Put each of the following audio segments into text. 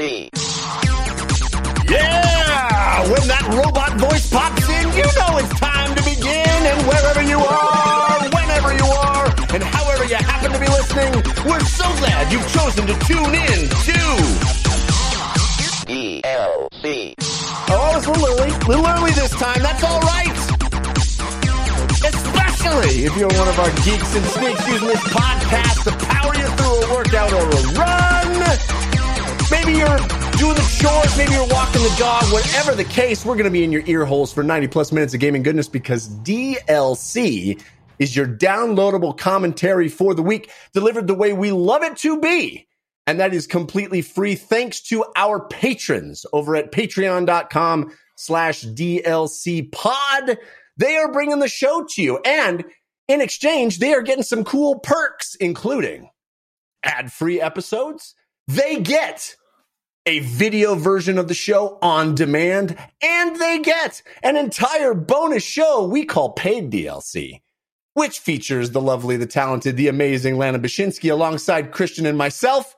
DLC. Yeah! When that robot voice pops in, you know it's time to begin. And wherever you are, whenever you are, and however you happen to be listening, we're so glad you've chosen to tune in to. DLC. Oh, it's a little early. little early this time. That's all right. Especially if you're one of our geeks and sneaks using this podcast to power you through a workout or a run. Maybe you're doing the chores, maybe you're walking the dog, whatever the case, we're going to be in your ear holes for 90 plus minutes of gaming goodness because DLC is your downloadable commentary for the week delivered the way we love it to be. And that is completely free thanks to our patrons over at patreon.com slash DLC pod. They are bringing the show to you. And in exchange, they are getting some cool perks, including ad free episodes. They get a video version of the show on demand, and they get an entire bonus show we call paid DLC, which features the lovely, the talented, the amazing Lana Bashinsky alongside Christian and myself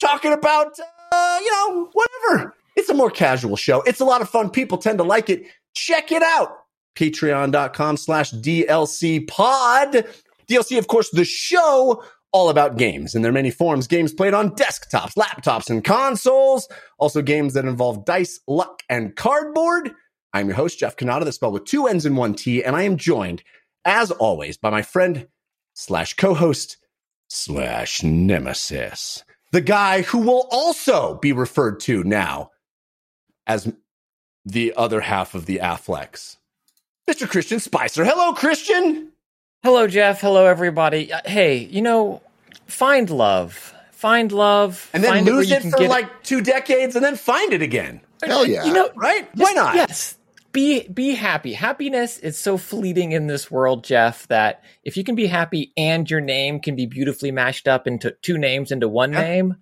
talking about, uh, you know, whatever. It's a more casual show. It's a lot of fun. People tend to like it. Check it out. Patreon.com slash DLC pod. DLC, of course, the show all about games in their many forms. Games played on desktops, laptops, and consoles. Also games that involve dice, luck, and cardboard. I'm your host, Jeff Cannata, the spelled with two N's and one T, and I am joined, as always, by my friend slash co-host slash nemesis. The guy who will also be referred to now as the other half of the Afflex. Mr. Christian Spicer. Hello, Christian. Hello, Jeff. Hello, everybody. Uh, Hey, you know, find love. Find love. And then find lose you it for get like two decades and then find it again. Hell yeah. You know, Right? Why not? Yes. Be be happy. Happiness is so fleeting in this world, Jeff, that if you can be happy and your name can be beautifully mashed up into two names into one Yeah. name,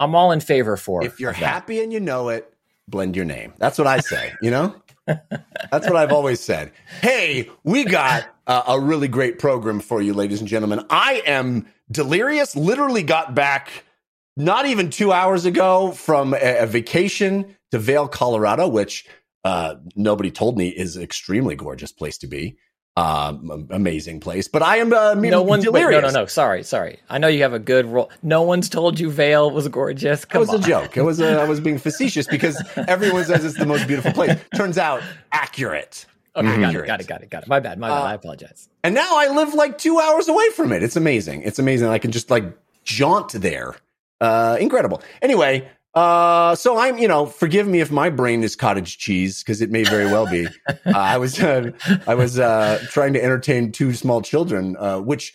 I'm all in favor for. If you're that. happy and you know it, blend your name. That's what I say, you know? That's what I've always said. Hey, we got uh, a really great program for you, ladies and gentlemen. I am delirious, literally got back not even two hours ago from a, a vacation to Vail, Colorado, which uh, nobody told me is an extremely gorgeous place to be. Um, amazing place, but I am uh, no wait, delirious. no no no sorry sorry I know you have a good role. No one's told you Vail was gorgeous. It was on. a joke. It was a, I was being facetious because everyone says it's the most beautiful place. Turns out accurate. Okay, got it, got it, got it, got it. My bad, my bad. Uh, I apologize. And now I live like two hours away from it. It's amazing. It's amazing. I can just like jaunt there. Uh, incredible. Anyway, uh, so I'm, you know, forgive me if my brain is cottage cheese because it may very well be. uh, I was, uh, I was uh, trying to entertain two small children, uh, which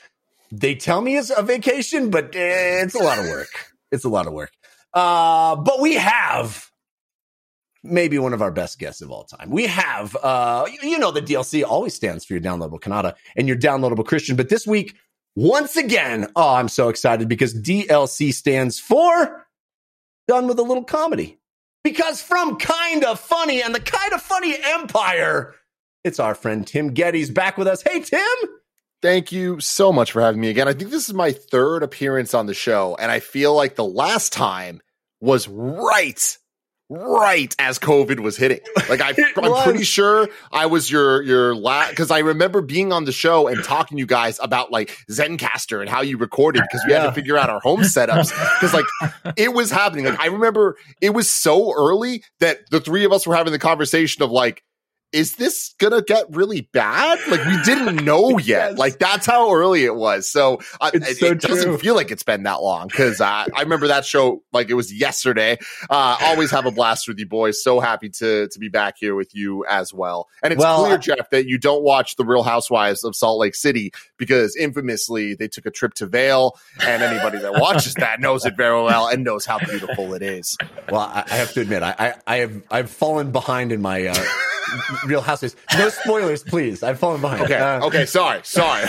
they tell me is a vacation, but eh, it's a lot of work. It's a lot of work. Uh, but we have maybe one of our best guests of all time. We have, uh, you, know, the DLC always stands for your downloadable Cannata and your downloadable Christian. But this week, once again, oh, I'm so excited because DLC stands for done with a little comedy. Because from Kinda Funny and the kind of funny empire, it's our friend Tim Gettys back with us. Hey, Tim. Thank you so much for having me again. I think this is my third appearance on the show, and I feel like the last time was right, right as COVID was hitting. Like I, I'm pretty sure I was your your last because I remember being on the show and talking to you guys about like Zencastr and how you recorded because we had to figure out our home setups because like it was happening. Like I remember it was so early that the three of us were having the conversation of like. Is this gonna get really bad? Like we didn't know yet. Yes. Like that's how early it was. So uh, it, so it doesn't feel like it's been that long because uh, I remember that show like it was yesterday. Uh, always have a blast with you boys. So happy to to be back here with you as well. And it's Well, clear, Jeff, that you don't watch the Real Housewives of Salt Lake City because infamously they took a trip to Vail, and anybody that watches that knows it very well and knows how beautiful it is. Well, I, I have to admit, I, I, I have I've fallen behind in my uh, Real Housewives. No spoilers, please. I've fallen behind. Okay, Uh, okay, sorry, sorry.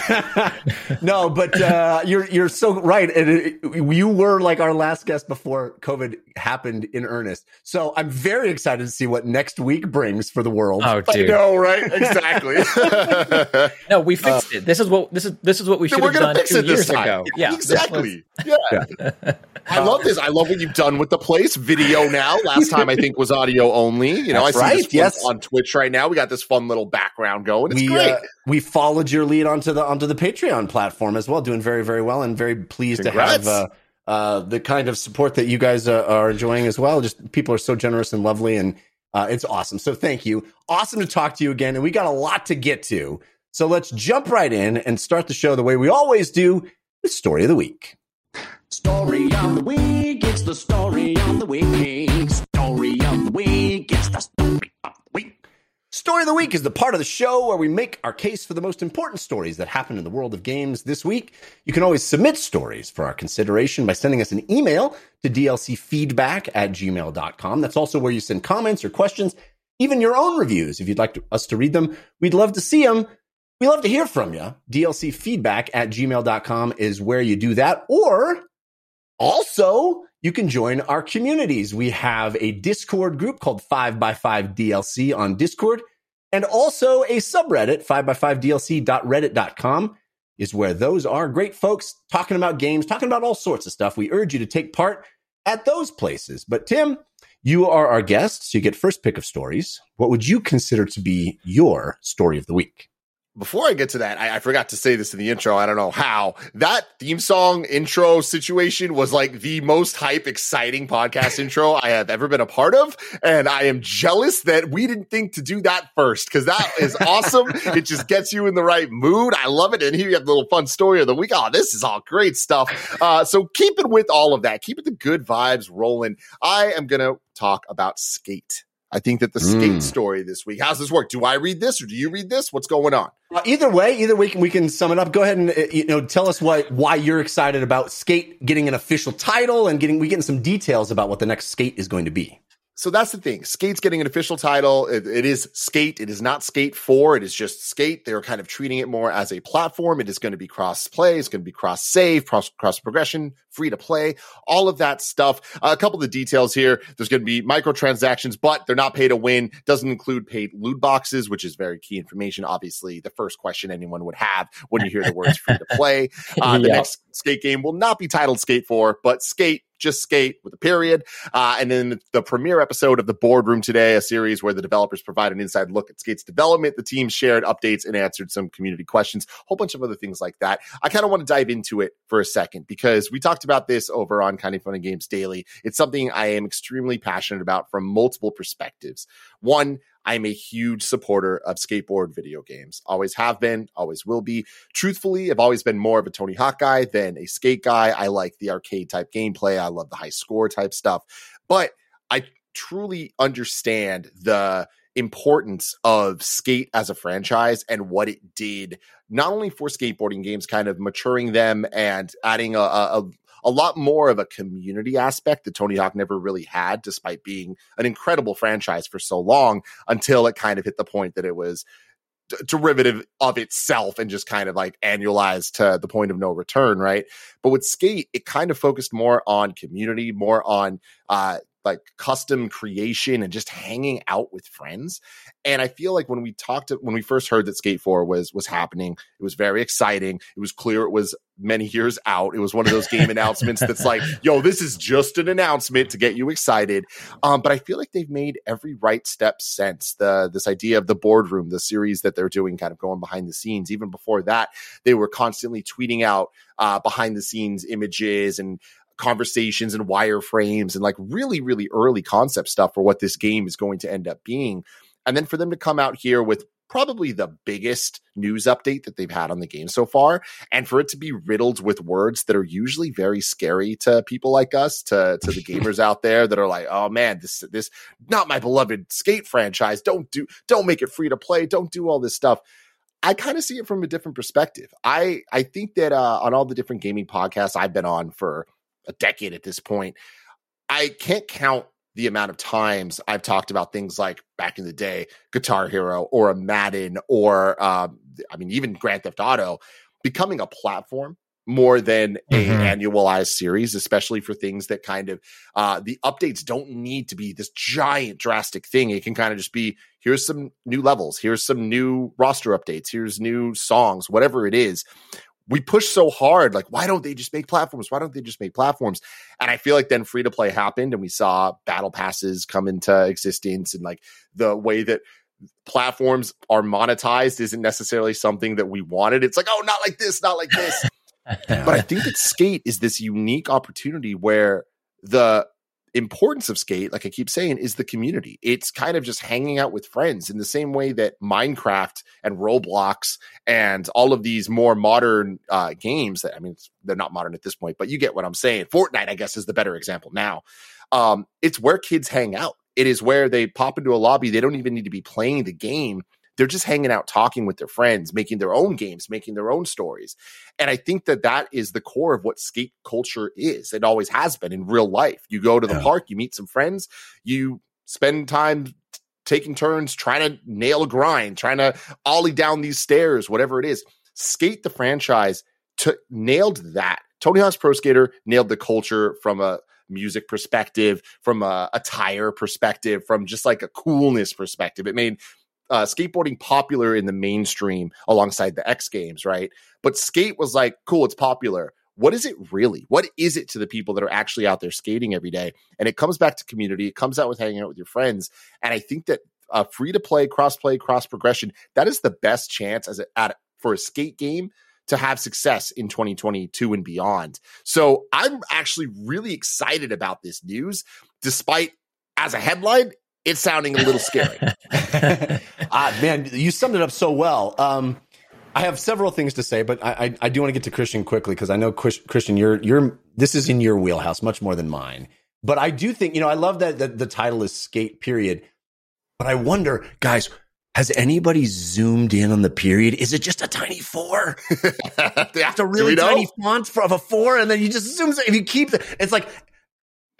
no, but uh, you're you're so right. And it, you were like our last guest before COVID happened in earnest. So I'm very excited to see what next week brings for the world. Oh, I know, right? Exactly. No, we fixed it. This is what this is. This is what we should have done fix two it this years time. ago. Yeah, this was- exactly. Yeah. I love this. I love what you've done with the place. Video now. Last time I think was audio only. You know, That's I see right, this yes. on Twitch right now. We got this fun little background going. It's we great. uh, we followed your lead onto the onto the Patreon platform as well, doing very very well, and very pleased Congrats. to have uh, uh, the kind of support that you guys uh, are enjoying as well. Just people are so generous and lovely, and uh, it's awesome. So thank you. Awesome to talk to you again, and we got a lot to get to. So let's jump right in and start the show the way we always do with story of the week. Story of the week, it's the story of the week. Story of the week, it's the Story of the Week is the part of the show where we make our case for the most important stories that happen in the world of games this week. You can always submit stories for our consideration by sending us an email to dlcfeedback at gmail.com. That's also where you send comments or questions, even your own reviews. If you'd like to, us to read them, we'd love to see them. We love to hear from you. dlcfeedback at gmail.com is where you do that. Or also, you can join our communities. We have a Discord group called 5x5 DLC on Discord, and also a subreddit, 5x5dlc.reddit.com is where those are great folks talking about games, talking about all sorts of stuff. We urge you to take part at those places. But Tim, you are our guest, so you get first pick of stories. What would you consider to be your story of the week? Before I get to that, I, I forgot to say this in the intro. I don't know how that theme song intro situation was like the most hype, exciting podcast intro I have ever been a part of. And I am jealous that we didn't think to do that first because that is awesome. it just gets you in the right mood. I love it. And here you have the little fun story of the week. Oh, this is all great stuff. Uh, so keep it with all of that. Keep it the good vibes rolling. I am going to talk about skate. I think that the skate Mm. story this week. How's this work? Do I read this or do you read this? What's going on? Uh, either way, either way, can we can sum it up. Go ahead and uh, you know tell us what why you're excited about Skate getting an official title and getting we getting some details about what the next Skate is going to be. So that's the thing. Skate's getting an official title. It, it is Skate. It is not Skate 4. It is just Skate. They're kind of treating it more as a platform. It is going to be cross play. It's going to be cross save, cross, cross progression, free to play, all of that stuff. Uh, a couple of the details here. There's going to be microtransactions, but they're not pay to win. Doesn't include paid loot boxes, which is very key information. Obviously, the first question anyone would have when you hear the words free to play. Uh, the Yep. next Skate game will not be titled Skate 4, but Skate just skate with a period. Uh, and then the premiere episode of the Boardroom today, a series where the developers provide an inside look at Skate's development. The team shared updates and answered some community questions, a whole bunch of other things like that. I kind of want to dive into it for a second because we talked about this over on Kinda Funny Games Daily. It's something I am extremely passionate about from multiple perspectives. One, I'm a huge supporter of skateboard video games. Always have been, always will be. Truthfully, I've always been more of a Tony Hawk guy than a skate guy. I like the arcade type gameplay. I love the high score type stuff. But I truly understand the importance of skate as a franchise and what it did not only for skateboarding games kind of maturing them and adding a, a, a lot more of a community aspect that Tony Hawk never really had, despite being an incredible franchise for so long until it kind of hit the point that it was d- derivative of itself and just kind of like annualized to the point of no return, right? But with Skate, it kind of focused more on community, more on uh like custom creation and just hanging out with friends. And I feel like when we talked to, when we first heard that Skate 4 was was happening, it was very exciting. It was clear it was many years out. It was one of those game announcements that's like, yo, this is just an announcement to get you excited. Um, but I feel like they've made every right step since the this idea of the boardroom, the series that they're doing, kind of going behind the scenes. Even before that, they were constantly tweeting out uh, behind the scenes images and conversations and wireframes and like really, really early concept stuff for what this game is going to end up being. And then for them to come out here with probably the biggest news update that they've had on the game so far and for it to be riddled with words that are usually very scary to people like us to to the gamers out there that are like oh man this this not my beloved skate franchise don't do don't make it free to play don't do all this stuff I kind of see it from a different perspective. I I think that uh, on all the different gaming podcasts I've been on for a decade at this point, I can't count the amount of times I've talked about things like back in the day, Guitar Hero or a Madden or um, I mean even Grand Theft Auto becoming a platform more than a Mhm. annualized series, especially for things that kind of uh, the updates don't need to be this giant drastic thing. It can kind of just be here's some new levels, here's some new roster updates, here's new songs, whatever it is. We push so hard. Like, why don't they just make platforms? Why don't they just make platforms? And I feel like then free to play happened and we saw battle passes come into existence and like the way that platforms are monetized isn't necessarily something that we wanted. It's like, oh, not like this, not like this. but I think that skate is this unique opportunity where the importance of skate like i keep saying is the community. It's kind of just hanging out with friends in the same way that minecraft and roblox and all of these more modern uh, games that i mean they're not modern at this point but you get what i'm saying. Fortnite i guess is the better example now. Um, it's where kids hang out. It is where they pop into a lobby. They don't even need to be playing the game they're just hanging out talking with their friends making their own games making their own stories. And i think that that is the core of what skate culture is. It always has been in real life. You go to the Yeah. park you meet some friends you spend time taking turns trying to nail a grind trying to ollie down these stairs whatever it is. Skate the franchise to nailed that. Tony hawk's pro skater nailed the culture from a music perspective from a attire perspective from just like a coolness perspective. It made uh, skateboarding popular in the mainstream alongside the X Games, right? But skate was like, cool, it's popular. What is it really? What is it to the people that are actually out there skating every day? And it comes back to community. It comes out with hanging out with your friends. And I think that uh, free to play, cross play, cross progression, that is the best chance as a, at, for a skate game to have success in 2022 and beyond. So I'm actually really excited about this news, despite as a headline, it's sounding a little scary. ah, man, you summed it up so well. Um, I have several things to say, but I, I, I do want to get to Christian quickly because I know Chris, Christian, you're you're this is in your wheelhouse much more than mine. But I do think you know I love that, that the title is Skate Period. But I wonder, guys, has anybody zoomed in on the period? Is it just a tiny four? they have to really tiny font for, of a four, and then you just zoom. If you keep the, it's like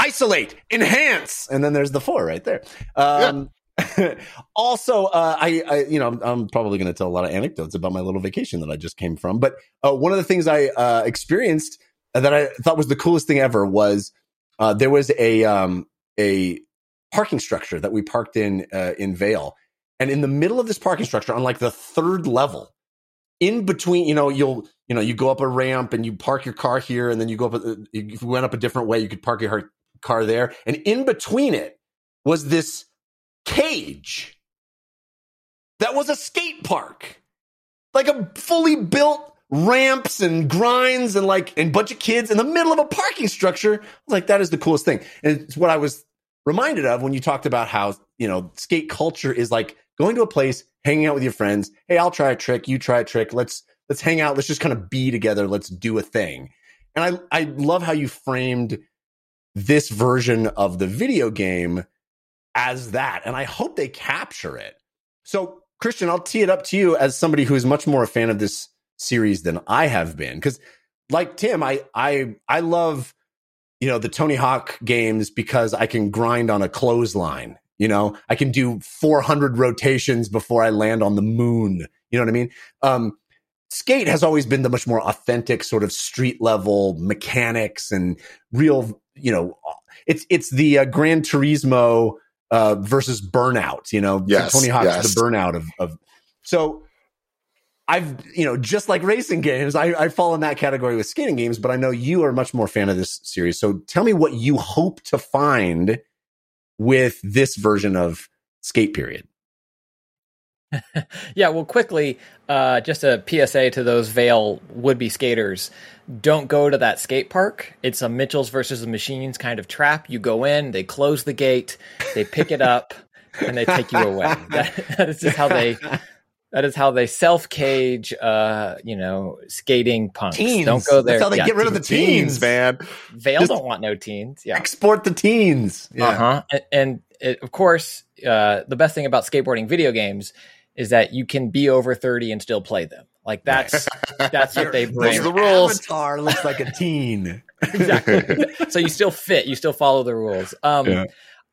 isolate, enhance, and then there's the four right there. Um, also, uh, I, I, you know, I'm, probably going to tell a lot of anecdotes about my little vacation that I just came from. But uh, one of the things I uh, experienced that I thought was the coolest thing ever was uh, there was a um, a parking structure that we parked in uh, in Vail, and in the middle of this parking structure, on like the third level, in between, you know, you'll you know you go up a ramp and you park your car here, and then you go up. A, you went up a different way, you could park your car there, and in between it was this cage that was a skate park, like a fully built ramps and grinds and like and bunch of kids in the middle of a parking structure. Like, that is the coolest thing, and it's what I was reminded of when you talked about how you know skate culture is like going to a place, hanging out with your friends. Hey, I'll try a trick, you try a trick. Let's let's hang out. Let's just kind of be together. Let's do a thing. And I I love how you framed this version of the video game as that. And I hope they capture it. So, Christian, I'll tee it up to you as somebody who is much more a fan of this series than I have been. Because, like Tim, I I I love you know the Tony Hawk games because I can grind on a clothesline. You know, I can do 400 rotations before I land on the moon. You know what I mean? Um, skate has always been the much more authentic sort of street level mechanics and real. You know, it's it's the uh, Gran Turismo uh, versus Burnout. You know, Yes, Tony Hawk's yes. the Burnout of of. So I've you know just like racing games, I, I fall in that category with skating games, but I know you are much more fan of this series. So tell me what you hope to find with this version of Skate Period. Yeah, well, quickly, uh, just a PSA to those Vail would-be skaters: don't go to that skate park. It's a Mitchells versus the Machines kind of trap. You go in, they close the gate, they pick it up, and they take you away. That, that is just how they. That is how they self cage, uh, you know, skating punks. Teens. Don't go there. That's how they Yeah, get rid of the teens, man. Vail Just- don't want no teens. Yeah. Export the teens. Yeah. Uh-huh. And, and it, of course, uh, the best thing about skateboarding video games is that you can be over 30 and still play them. Like that's that's what they Those bring. are the rules. Avatar looks like a teen. exactly. so you still fit, you still follow the rules. Um Yeah.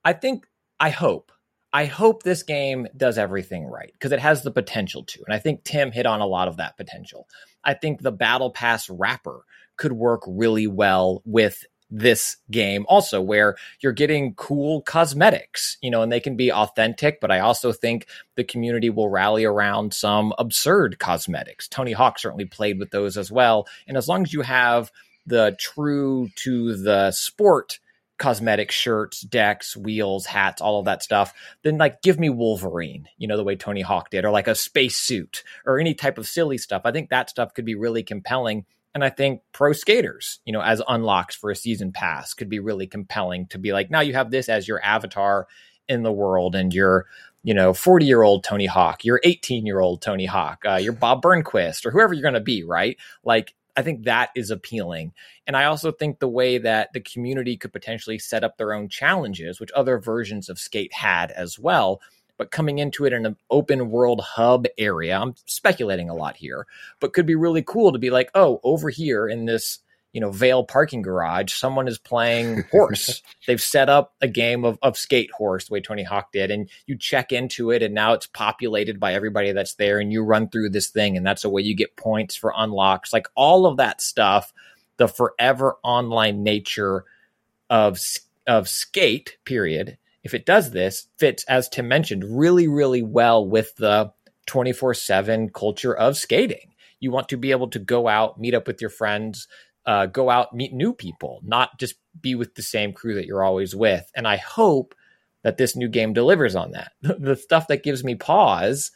I think I hope I hope this game does everything right because it has the potential to. And I think Tim hit on a lot of that potential. I think the Battle Pass wrapper could work really well with this game also where you're getting cool cosmetics, you know, and they can be authentic, but I also think the community will rally around some absurd cosmetics. Tony Hawk certainly played with those as well. And as long as you have the true to the sport cosmetic shirts, decks, wheels, hats, all of that stuff, then like give me Wolverine, you know, the way Tony Hawk did, or like a space suit or any type of silly stuff. I think that stuff could be really compelling. And I think pro skaters, you know, as unlocks for a season pass could be really compelling to be like, now you have this as your avatar in the world and you're, you know, 40 year old Tony Hawk, you're 18 year old Tony Hawk, uh, you're Bob Burnquist or whoever you're going to be, right? Like I think that is appealing. And I also think the way that the community could potentially set up their own challenges, which other versions of Skate had as well, but coming into it in an open world hub area, I'm speculating a lot here, but could be really cool to be like, oh, over here in this you know, Vail parking garage, someone is playing horse. They've set up a game of, of skate horse the way Tony Hawk did, and you check into it, and now it's populated by everybody that's there, and you run through this thing, and that's the way you get points for unlocks. Like all of that stuff, the forever online nature of of skate, period. If it does this, fits as Tim mentioned really, really well with the twenty four seven culture of skating. You want to be able to go out, meet up with your friends, uh, go out, meet new people, not just be with the same crew that you're always with. And I hope that this new game delivers on that. the stuff that gives me pause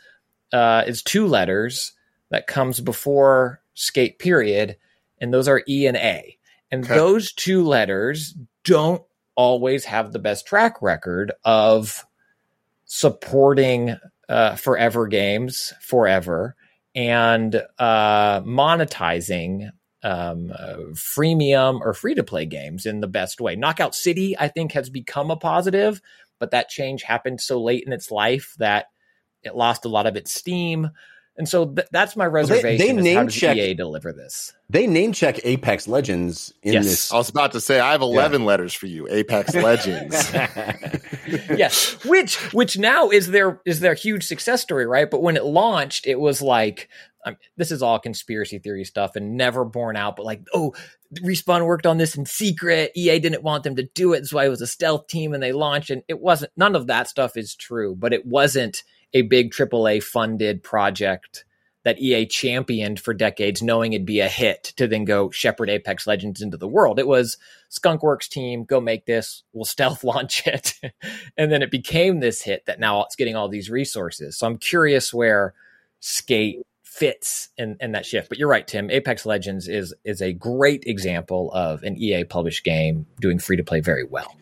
uh, is two letters that comes before skate period, and those are E and A. And okay. those two letters don't always have the best track record of supporting uh, forever games forever and uh, monetizing um, uh, freemium or free to play games in the best way. Knockout City, I think, has become a positive, but that change happened so late in its life that it lost a lot of its steam. And so th- that's my reservation. Well, they, they name check EA deliver this. They name check Apex Legends in yes. this. I was about to say I have eleven yeah. letters for you. Apex Legends. yes, which which now is their is their huge success story, right? But when it launched, it was like um, this is all conspiracy theory stuff and never borne out. But like, oh, Respawn worked on this in secret. EA didn't want them to do it, that's why it was a stealth team, and they launched. And it wasn't. None of that stuff is true. But it wasn't a big AAA funded project that EA championed for decades, knowing it'd be a hit to then go shepherd Apex Legends into the world. It was Skunkworks team, go make this, we'll stealth launch it. and then it became this hit that now it's getting all these resources. So I'm curious where Skate fits in, in that shift. But you're right, Tim. Apex Legends is is a great example of an EA published game doing free to play very well.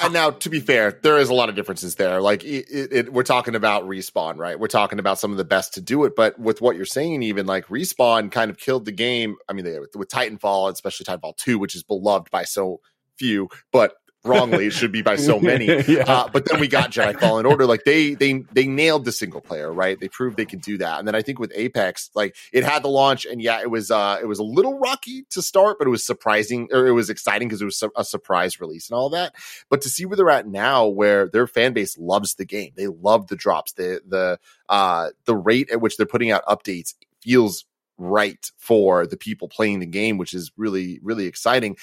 And now, to be fair, there is a lot of differences there. Like, it, it, we're talking about respawn, right? We're talking about some of the best to do it. But with what you're saying, even like respawn kind of killed the game. I mean, they, with Titanfall, especially Titanfall 2, which is beloved by so few, but wrongly it should be by so many. Yeah. uh, but then we got jedi fallen order. Like they they they nailed the single player right? They proved they could do that. And then i think with apex like it had the launch and yeah it was uh it was a little rocky to start but it was surprising or it was exciting because it was a surprise release and all that. But to see where they're at now where their fan base loves the game they love the drops the the uh the rate at which they're putting out updates feels right for the people playing the game which is really really exciting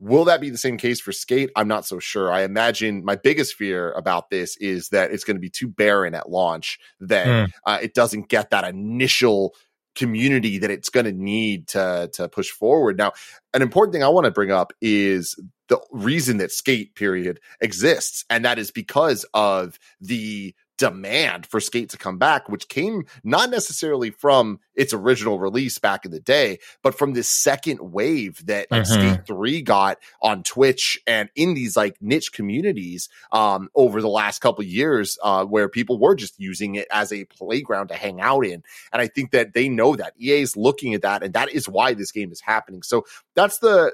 Will that be the same case for skate? I'm not so sure. I imagine my biggest fear about this is that it's going to be too barren at launch, that mm. uh, it doesn't get that initial community that it's going to need to to push forward. Now, an important thing I want to bring up is the reason that skate period exists and that is because of the demand for Skate to come back, which came not necessarily from its original release back in the day, but from this second wave that mm-hmm. Skate 3 got on Twitch and in these like niche communities um, over the last couple years uh, where people were just using it as a playground to hang out in. And I think that they know that EA is looking at that and that is why this game is happening. So that's the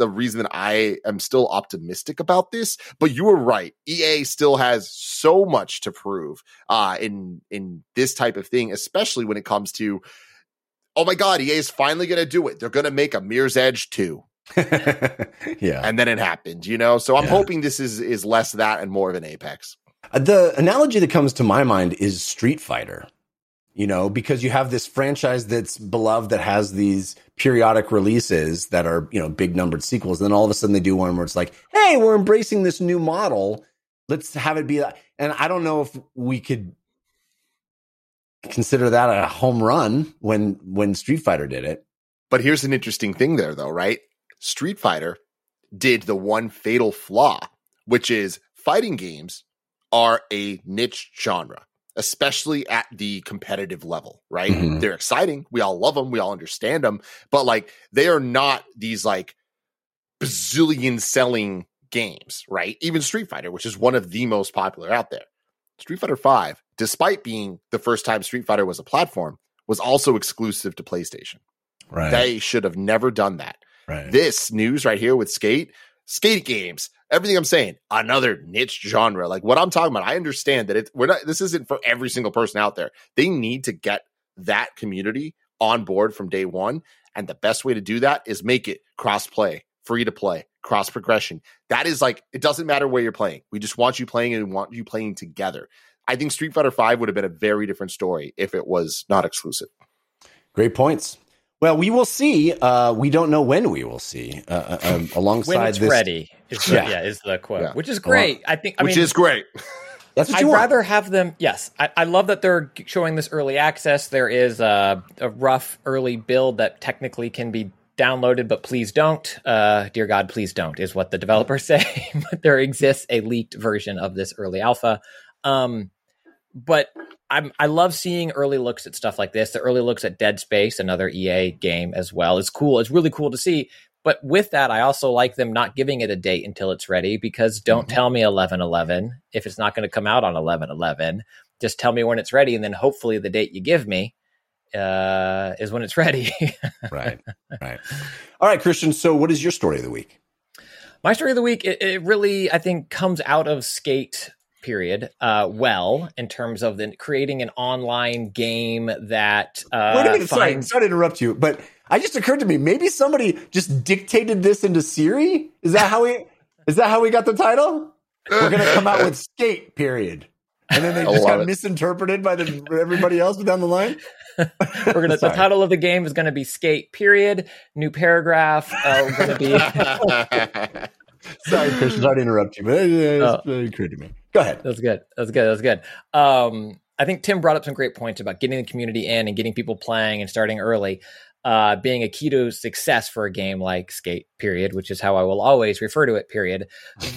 the reason that I am still optimistic about this. But you were right. EA still has so much to prove uh, in in this type of thing, especially when it comes to oh my god, EA is finally going to do it. They're going to make a Mirror's Edge 2. yeah. And then it happened, you know? So I'm yeah. hoping this is is less that and more of an Apex. Uh, the analogy that comes to my mind is Street Fighter. You know, because you have this franchise that's beloved that has these periodic releases that are, you know, big numbered sequels. And then all of a sudden they do one where it's like, hey, we're embracing this new model. Let's have it be that. And I don't know if we could consider that a home run when when Street Fighter did it. But here's an interesting thing there, though, right? Street Fighter did the one fatal flaw, which is fighting games are a niche genre, especially at the competitive level, right? Mhm. They're exciting. We all love them. We all understand them, but like they are not these like bazillion selling games, right? Even Street Fighter, which is one of the most popular out there. Street Fighter 5, despite being the first time Street Fighter was a platform, was also exclusive to PlayStation. Right. They should have never done that. right. This news right here with skate, skate games, everything I'm saying, another niche genre. Like what I'm talking about, I understand that it's we're not this isn't for every single person out there. They need to get that community on board from day one. And the best way to do that is make it cross play, free to play, cross progression. That is like it doesn't matter where you're playing. We just want you playing and we want you playing together. I think Street Fighter 5 would have been a very different story if it was not exclusive. Great points. Well, we will see. Uh, we don't know when we will see. Uh, uh, um, alongside when it's this, ready. Is the, Yeah. yeah. is the quote, Yeah. which is great. I think. I which mean, is great. That's what I'd you want. rather have them. Yes, I, I love that they're showing this early access. There is a, a rough early build that technically can be downloaded, but please don't. Uh, dear God, please don't is what the developers say. but there exists a leaked version of this early alpha. Um, but I'm I love seeing early looks at stuff like this. The early looks at Dead Space, another EA game as well. It's cool. It's really cool to see. But with that, I also like them not giving it a date until it's ready because don't Mhm. tell me 11 11 if it's not going to come out on 11 11. Just tell me when it's ready, and then hopefully the date you give me uh, is when it's ready. right, right. All right, Christian. So, what is your story of the week? My story of the week, it, it really, I think, comes out of skate period uh, well in terms of the, creating an online game that uh, Wait a minute. Sorry, finds- sorry to interrupt you, but I just occurred to me maybe somebody just dictated this into Siri. Is that how we? Is that how we got the title? We're gonna come out with skate. Period. And then they just got it. misinterpreted by the everybody else down the line. we're gonna the title of the game is gonna be skate period new paragraph uh, we're gonna be Sorry, Christian. Sorry to interrupt you, but it Oh. it occurred to me. Go ahead. That's good. That's good. That's good. Um, I think Tim brought up some great points about getting the community in and getting people playing and starting early, uh, being a key to success for a game like Skate. Period, which is how I will always refer to it. Period.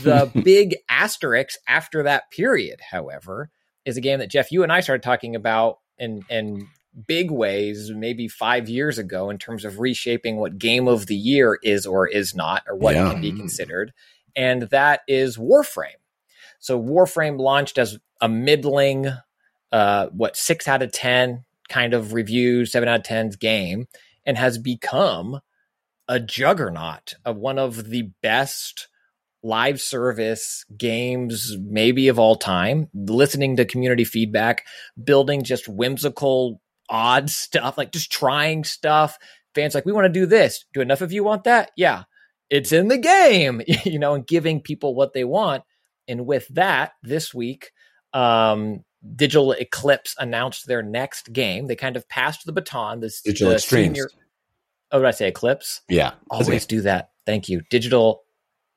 The big asterisk after that period, however, is a game that Jeff, you and I started talking about in in big ways maybe five years ago in terms of reshaping what game of the year is or is not or what Yeah. can be considered and that is warframe so warframe launched as a middling uh what six out of ten kind of reviews seven out of ten's game and has become a juggernaut of one of the best live service games maybe of all time listening to community feedback building just whimsical odd stuff like just trying stuff. Fans like we want to do this. Do enough of you want that? Yeah. It's in the game you know and giving people what they want and with that this week um digital eclipse announced their next game. They kind of passed the baton this Digital the Extremes. oh did i say eclipse? Yeah. Always do that. Thank you. Digital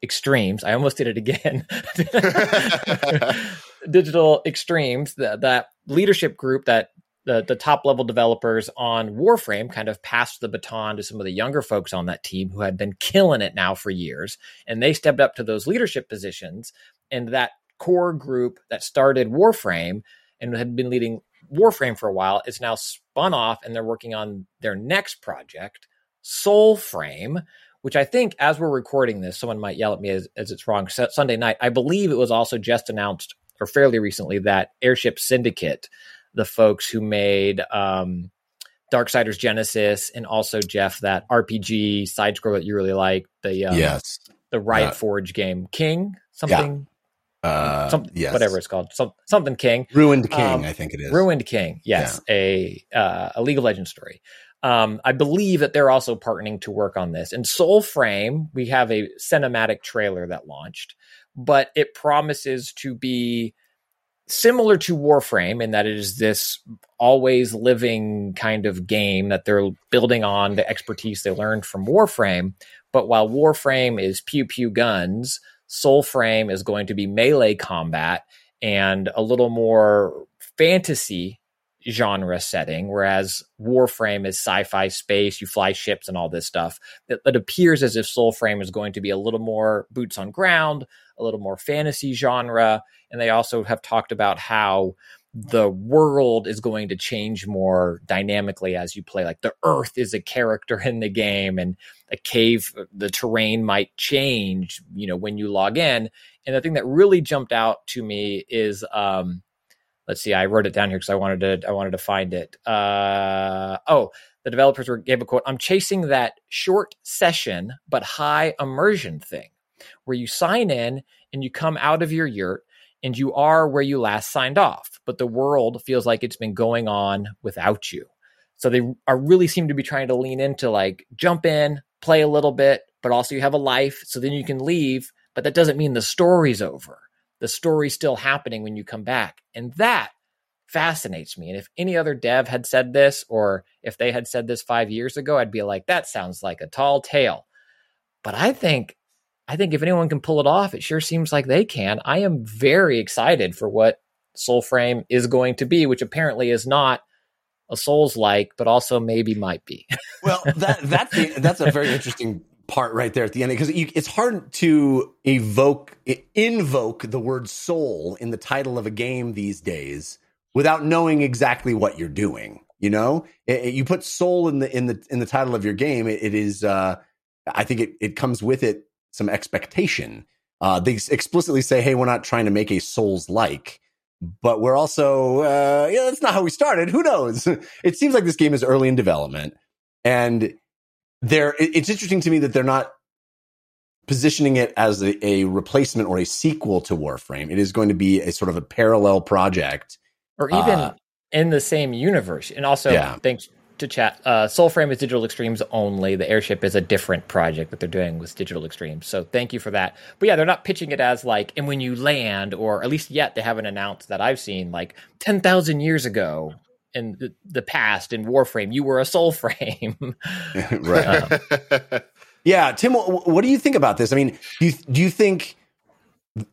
extremes. I almost did it again. Digital extremes that, that leadership group that the, the top level developers on warframe kind of passed the baton to some of the younger folks on that team who had been killing it now for years. And they stepped up to those leadership positions and that core group that started warframe and had been leading warframe for a while is now spun off and they're working on their next project soulframe which I think, as we're recording this, someone might yell at me as, as it's wrong. Su- Sunday night, I believe it was also just announced, or fairly recently, that Airship Syndicate, the folks who made um, Darksiders Genesis, and also Jeff that RPG side scroll that you really like, the um, Yes. the Riot Yeah. Forge game, King something, Uh, some, yes. whatever it's called, some, something King. Ruined King, Um, I think it is. Ruined King, yes, a uh, a League of Legends story. Um, I believe that they're also partnering to work on this. And Soulframe, we have a cinematic trailer that launched, but it promises to be similar to Warframe in that it is this always living kind of game that they're building on the expertise they learned from Warframe. But while Warframe is pew pew guns, Soulframe is going to be melee combat and a little more fantasy genre setting, whereas Warframe is sci-fi space, you fly ships and all this stuff. It, it appears as if Soulframe is going to be a little more boots on ground, a little more fantasy genre, and they also have talked about how the world is going to change more dynamically as you play. Like the earth is a character in the game and a cave, the terrain might change, you know, when you log in. And the thing that really jumped out to me is, um, let's see, I wrote it down here because I wanted to, I wanted to find it. Uh, oh, the developers were, gave a quote. I'm chasing that short session, but high immersion thing where you sign in and you come out of your yurt and you are where you last signed off, but the world feels like it's been going on without you. So they are really seem to be trying to lean into like jump in, play a little bit, but also you have a life. So then you can leave, but that doesn't mean the story's over. The story's still happening when you come back. And that fascinates me. And if any other dev had said this, or if they had said this five years ago, I'd be like, that sounds like a tall tale. But I think I think if anyone can pull it off, it sure seems like they can. I am very excited for what Soulframe is going to be, which apparently is not a Souls like, but also maybe might be. well, that that's the, that's a very interesting part right there at the end because it's hard to evoke invoke the word soul in the title of a game these days without knowing exactly what you're doing. You know, it, it, you put soul in the in the in the title of your game, it, it is. Uh, I think it it comes with it some expectation. Uh, they explicitly say, "Hey, we're not trying to make a Souls like." But we're also, uh, yeah, that's not how we started. Who knows? it seems like this game is early in development, and there. It's interesting to me that they're not positioning it as a, a, replacement or a sequel to Warframe. It is going to be a sort of a parallel project, or even uh, in the same universe. And also, yeah. thanks to chat. Uh, Soulframe is Digital Extremes only. The airship is a different project that they're doing with Digital Extremes. So thank you for that. But yeah, they're not pitching it as like, and when you land, or at least yet they haven't announced that I've seen like ten thousand years ago in the, the, past in Warframe, you were a Soulframe. right. Um, yeah, Tim, what do you think about this? I mean, do you, do you think?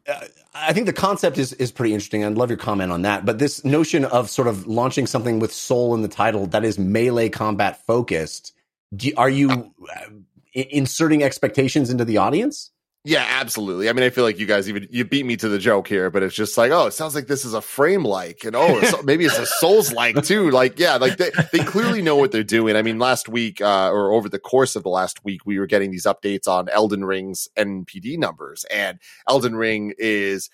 Uh, I think the concept is is pretty interesting. I'd love your comment on that. But this notion of sort of launching something with soul in the title that is melee combat focused, do, are you uh, inserting expectations into the audience? Yeah, absolutely. I mean, I feel like you guys even you beat me to the joke here, but it's just like, oh, it sounds like this is a frame like, and oh, it's, maybe it's a Souls like too. Like, yeah, like they, they clearly know what they're doing. I mean, last week uh, or over the course of the last week, we were getting these updates on Elden Ring's NPD numbers, and Elden Ring is.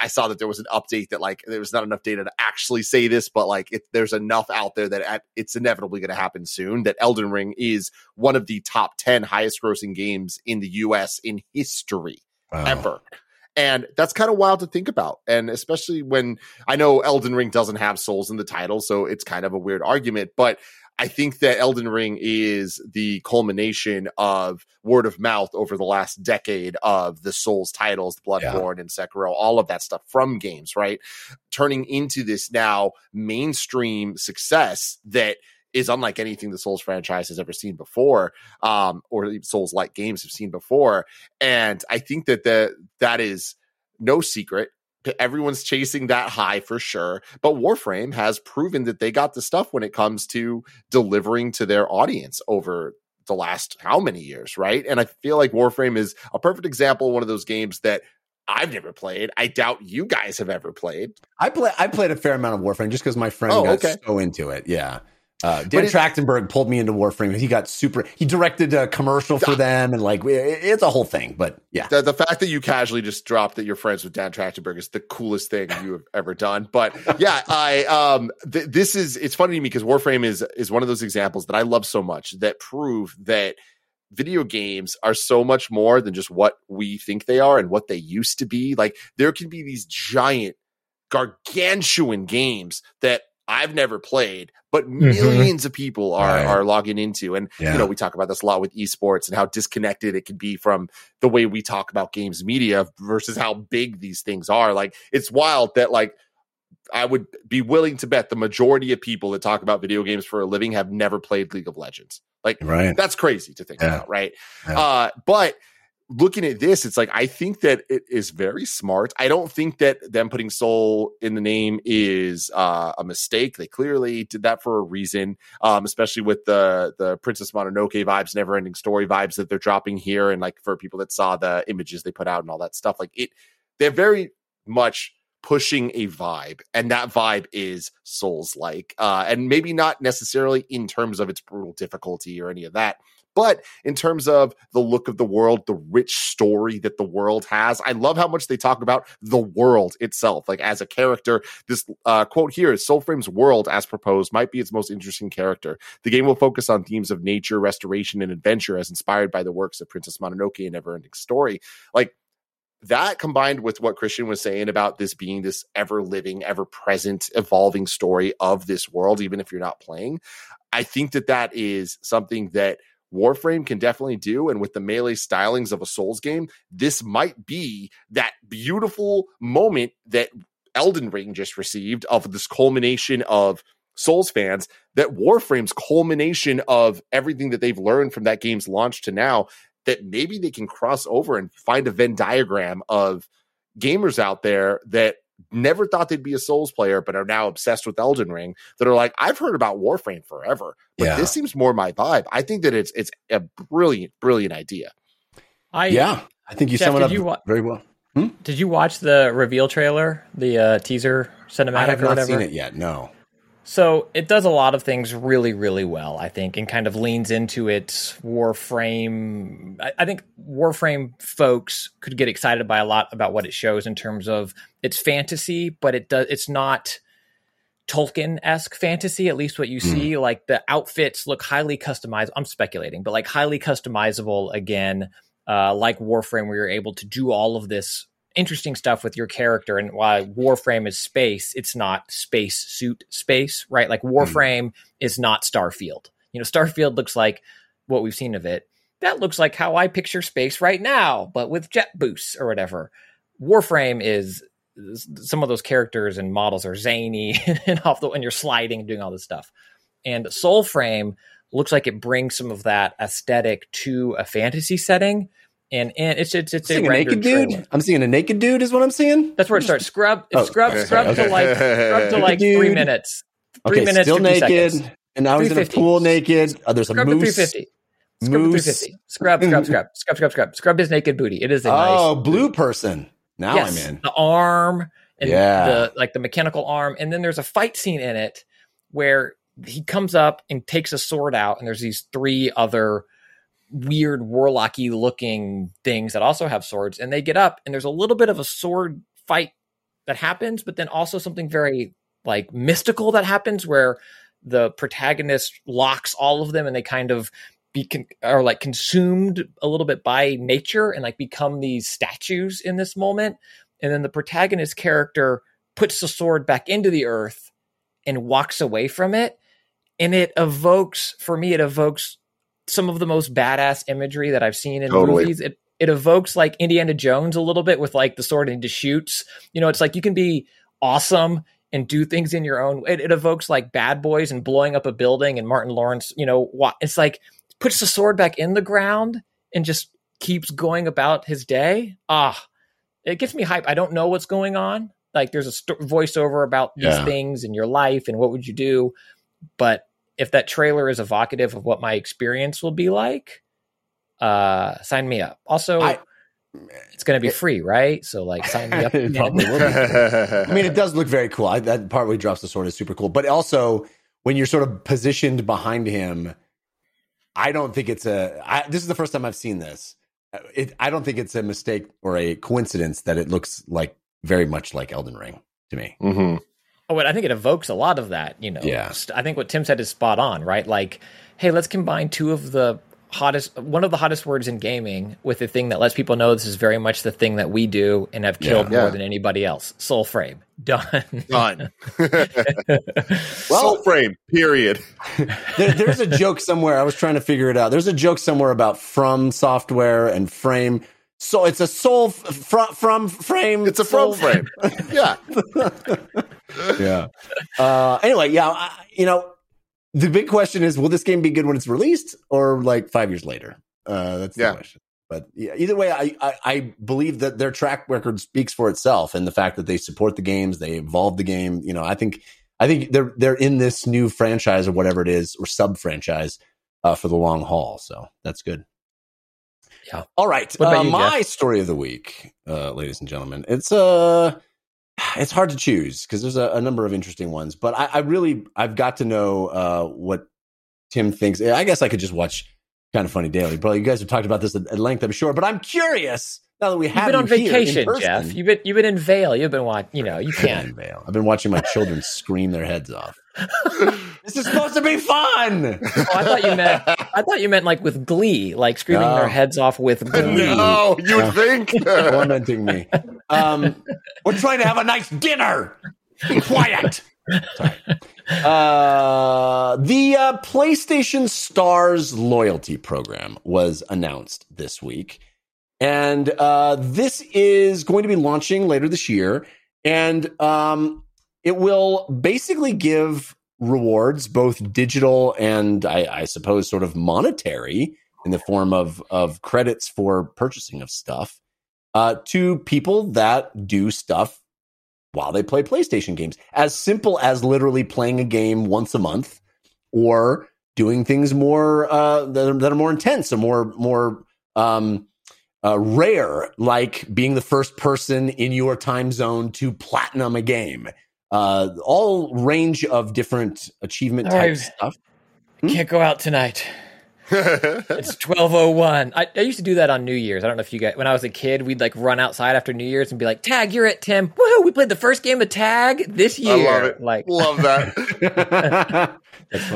I saw that there was an update that like there was not enough data to actually say this, but like it, there's enough out there that at, it's inevitably going to happen soon. That Elden Ring is one of the top ten highest grossing games in the U.S. in history wow. ever. And that's kind of wild to think about. And especially when I know Elden Ring doesn't have souls in the title, so it's kind of a weird argument. But I think that Elden Ring is the culmination of word of mouth over the last decade of the Souls titles, Bloodborne yeah. and Sekiro, all of that stuff from games, right? Turning into this now mainstream success that is unlike anything the Souls franchise has ever seen before, um, or Souls like games have seen before. And I think that the, that is no secret. Everyone's chasing that high for sure. But Warframe has proven that they got the stuff when it comes to delivering to their audience over the last how many years, right? And I feel like Warframe is a perfect example of one of those games that I've never played. I doubt you guys have ever played. I play I played a fair amount of Warframe just because my friend oh, got okay. so into it. Yeah. Uh, Dan it, Trachtenberg pulled me into Warframe. He got super. He directed a commercial for them, and like it's a whole thing. But yeah, the, the, fact that you casually just dropped that you're friends with Dan Trachtenberg is the coolest thing you have ever done. But yeah, I um, th- this is it's funny to me because Warframe is is one of those examples that I love so much that prove that video games are so much more than just what we think they are and what they used to be. Like there can be these giant gargantuan games that I've never played, but 1000000s mm-hmm. of people are right. are logging into. And yeah. you know, we talk about this a lot with esports and how disconnected it can be from the way we talk about games media versus how big these things are. Like it's wild that like I would be willing to bet the majority of people that talk about video games for a living have never played League of Legends. Like Right. that's crazy to think Yeah. about, right? Yeah. Uh, but looking at this, it's like I think that it is very smart. I don't think that them putting soul in the name is uh, a mistake. They clearly did that for a reason, um, especially with the the Princess Mononoke vibes, never ending story vibes that they're dropping here, and like for people that saw the images they put out and all that stuff, like it, they're very much pushing a vibe and that vibe is souls like uh and maybe not necessarily in terms of its brutal difficulty or any of that but in terms of the look of the world, the rich story that the world has, I love how much they talk about the world itself. Like as a character, this uh, quote here is Soulframe's world, as proposed, might be its most interesting character. The game will focus on themes of nature, restoration, and adventure, as inspired by the works of Princess Mononoke and Neverending Story. Like that combined with what Christian was saying about this being this ever living, ever present, evolving story of this world, even if you're not playing, I think that that is something that Warframe can definitely do. And with the melee stylings of a Souls game, this might be that beautiful moment that Elden Ring just received of this culmination of Souls fans, that Warframe's culmination of everything that they've learned from that game's launch to now, that maybe they can cross over and find a Venn diagram of gamers out there that never thought they'd be a Souls player, but are now obsessed with Elden Ring. That are like, I've heard about Warframe forever, but Yeah. this seems more my vibe. I think that it's it's a brilliant, brilliant idea. I Yeah. I think you Jeff, sum it up you wa- very well. Did you watch the reveal trailer, the uh, teaser cinematic I have or not whatever? seen it yet. No. So it does a lot of things really, really well, I think, and kind of leans into its Warframe. I, I think Warframe folks could get excited by a lot about what it shows in terms of its fantasy, but it does. It's not Tolkien esque fantasy, at least what you see. Like the outfits look highly customized. I'm speculating, but like highly customizable again, uh, like Warframe, where you're able to do all of this interesting stuff with your character. And while Warframe is space, it's not space suit space, right? Like hmm. Warframe is not Starfield. You know, Starfield looks like what we've seen of it. That looks like how I picture space right now, but with jet boosts or whatever. Warframe is some of those characters and models are zany and off the and you're sliding and doing all this stuff. And Soulframe looks like it brings some of that aesthetic to a fantasy setting. And and it's it's it's I'm a a naked dude. trailer. I'm seeing a naked dude is what I'm seeing. That's where it starts. Scrub, Oh, scrub, okay, scrub okay. to like, scrub to like three minutes. Three Okay, minutes, still naked. seconds. And now he's in a pool naked. Oh, there's a Scrub to moose. 350. Scrub to Moose. 350. Scrub, scrub, scrub, scrub, scrub, scrub. Scrub his naked booty. It is a nice. Oh, nice. blue person. Now yes, I'm in. the arm and Yeah. the like the mechanical arm, and then there's a fight scene in it where he comes up and takes a sword out, and there's these three other weird warlocky looking things that also have swords, and they get up, and there's a little bit of a sword fight that happens, but then also something very like mystical that happens where the protagonist locks all of them, and they kind of be con- are like consumed a little bit by nature and like become these statues in this moment and then the protagonist character puts the sword back into the earth and walks away from it and it evokes for me it evokes some of the most badass imagery that i've seen in Totally. movies it it evokes like indiana jones a little bit with like the sword and he just shoots you know it's like you can be awesome and do things in your own it, it evokes like bad boys and blowing up a building and martin lawrence you know it's like puts the sword back in the ground and just keeps going about his day ah it gets me hype. I don't know what's going on. Like there's a st- voiceover about these Yeah. things in your life and what would you do. But if that trailer is evocative of what my experience will be like, uh, sign me up. Also, I- it's going to be free, right? So like sign me up. Probably will be. I mean, it does look very cool. I, that part where he drops the sword is super cool. But also, when you're sort of positioned behind him, I don't think it's a. I, this is the first time I've seen this. Uh, It, I don't think it's a mistake or a coincidence that it looks like very much like Elden Ring to me. Mhm. Oh, but I think it evokes a lot of that. You know, Yeah. I think what Tim said is spot on, right? Like, hey, let's combine two of the hottest, one of the hottest words in gaming with the thing that lets people know this is very much the thing that we do and have killed Yeah. more than anybody else. Soulframe done. Done. Well- Soulframe. Period. There, there's a joke somewhere. I was trying to figure it out. There's a joke somewhere about FromSoftware and frame. So it's a soul f- from from frame. It's a from frame. Yeah. yeah. Uh, anyway, yeah, I, you know, the big question is, will this game be good when it's released or like five years later? Uh, that's the question. But yeah, either way, I, I I believe that their track record speaks for itself, and the fact that they support the games, they evolve the game. You know, I think I think they're they're in this new franchise or whatever it is or sub franchise uh, for the long haul. So that's good. Yeah. All right. Uh, you, my story of the week, uh, ladies and gentlemen. It's uh it's hard to choose because there's a, a number of interesting ones, but I, I really I've got to know uh, what Tim thinks. I guess I could just watch Kinda Funny daily. But you guys have talked about this at, at length, I'm sure. But I'm curious now that we You've been on vacation, person. Jeff. You've been you've been in Vail. You've been watching. You know, you can't. in Vail. I've been watching my children scream their heads off. This is supposed to be fun. Oh, I thought you meant. I thought you meant like with Glee, like screaming No. their heads off with Glee. no, you would think. tormenting me. Um, we're trying to have a nice dinner. Be quiet. Sorry. Uh, the uh, PlayStation Stars loyalty program was announced this week. And uh, this is going to be launching later this year. And um, it will basically give rewards, both digital and I, I suppose sort of monetary in the form of, of credits for purchasing of stuff uh, to people that do stuff while they play PlayStation games. As simple as literally playing a game once a month or doing things more uh, that, are, that are more intense or more more um, uh, rare, like being the first person in your time zone to platinum a game. Uh, all range of different achievement type Alright. stuff. Can't go out tonight. It's twelve oh one. I I used to do that on New Year's. I don't know if you guys. When I was a kid, we'd like run outside after New Year's and be like, "Tag, you're it, Tim. Woohoo! We played the first game of tag this I year." love it. Like, love that.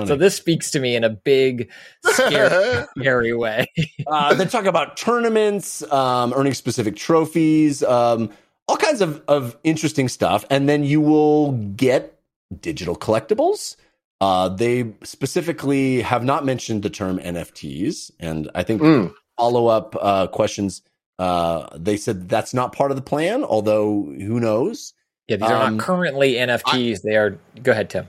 So this speaks to me in a big, scary, scary way. uh, they talk about tournaments, um, earning specific trophies, um, all kinds of, of interesting stuff. And then you will get digital collectibles. Uh, they specifically have not mentioned the term NFTs. And I think Mm. follow up uh, questions, uh, they said that's not part of the plan, although who knows? Yeah, these are Um, not currently NFTs. they are. Go ahead, Tim.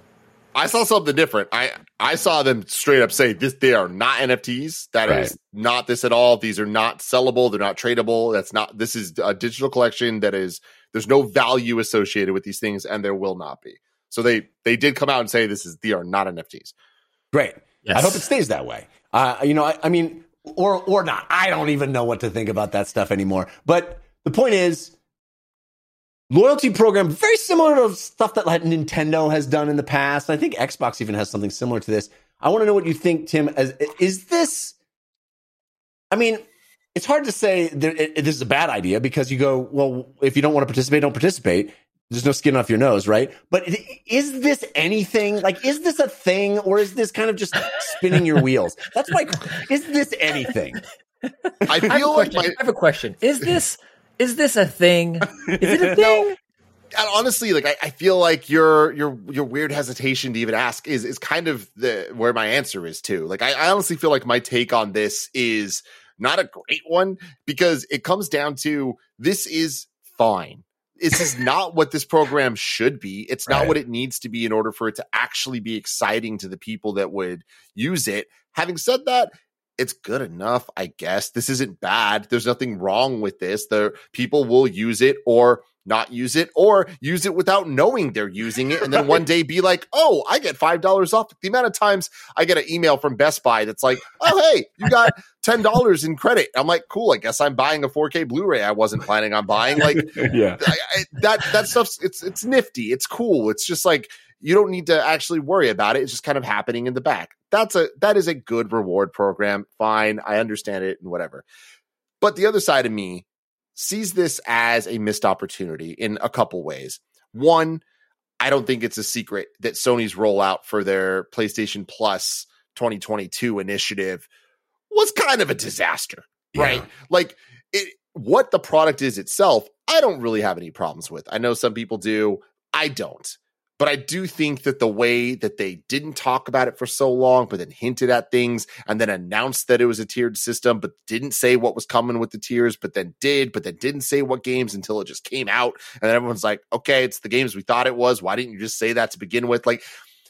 I saw something different. I I saw them straight up say this they are not NFTs. That is Right. not this at all. These are not sellable. They're not tradable. That's not this is a digital collection that is there's no value associated with these things and there will not be. So they they did come out and say this is they are not NFTs. Great. Yes. I hope it stays that way. Uh, you know, I, I mean, or or not. I don't even know what to think about that stuff anymore. But the point is, loyalty program very similar to stuff that like Nintendo has done in the past. I think Xbox even has something similar to this. I want to know what you think, Tim. As is this? I mean, it's hard to say that it, it- this is a bad idea because you go, well, if you don't want to participate, don't participate. There's no skin off your nose, right? But is this anything? Like, is this a thing, or is this kind of just spinning your wheels? That's my. Is this anything? I I feel like question. my I have a question. Is this is this a thing? Is it a thing? no. and honestly, like I, I feel like your your your weird hesitation to even ask is is kind of the where my answer is too. Like I, I honestly feel like my take on this is not a great one because it comes down to this is fine. This is not what this program should be. It's not Right. what it needs to be in order for it to actually be exciting to the people that would use it. Having said that, it's good enough, I guess. This isn't bad. There's nothing wrong with this. The people will use it or not use it or use it without knowing they're using it and then one day be like, "Oh, I get $5 off." The amount of times I get an email from Best Buy that's like, "Oh, hey, you got $10 in credit." I'm like, "Cool, I guess I'm buying a 4K Blu-ray I wasn't planning on buying." Like yeah. I, I, that that stuff's it's it's nifty. It's cool. It's just like you don't need to actually worry about it. It's just kind of happening in the back. That's a that is a good reward program. Fine, I understand it and whatever. But the other side of me sees this as a missed opportunity in a couple ways. One, I don't think it's a secret that Sony's rollout for their PlayStation Plus 2022 initiative was kind of a disaster, right? Like it what the product is itself, I don't really have any problems with. I know some people do. I don't. But I do think that the way that they didn't talk about it for so long, but then hinted at things and then announced that it was a tiered system, but didn't say what was coming with the tiers, but then did, but then didn't say what games until it just came out. And then everyone's like, okay, it's the games we thought it was. Why didn't you just say that to begin with? Like,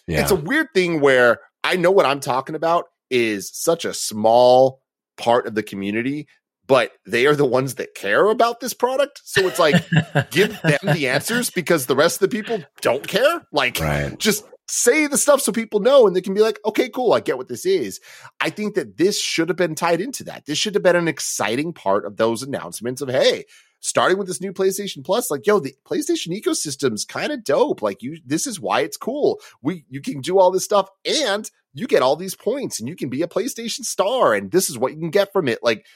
Yeah. it's a weird thing where I know what I'm talking about is such a small part of the community, but they are the ones that care about this product. So it's like, give them the answers because the rest of the people don't care. Like, right. just say the stuff so people know and they can be like, okay, cool, I get what this is. I think that this should have been tied into that. This should have been an exciting part of those announcements of, hey, starting with this new PlayStation Plus, like, yo, the PlayStation ecosystem's kind of dope. Like, you, this is why it's cool. We, you can do all this stuff and you get all these points and you can be a PlayStation star and this is what you can get from it. Like,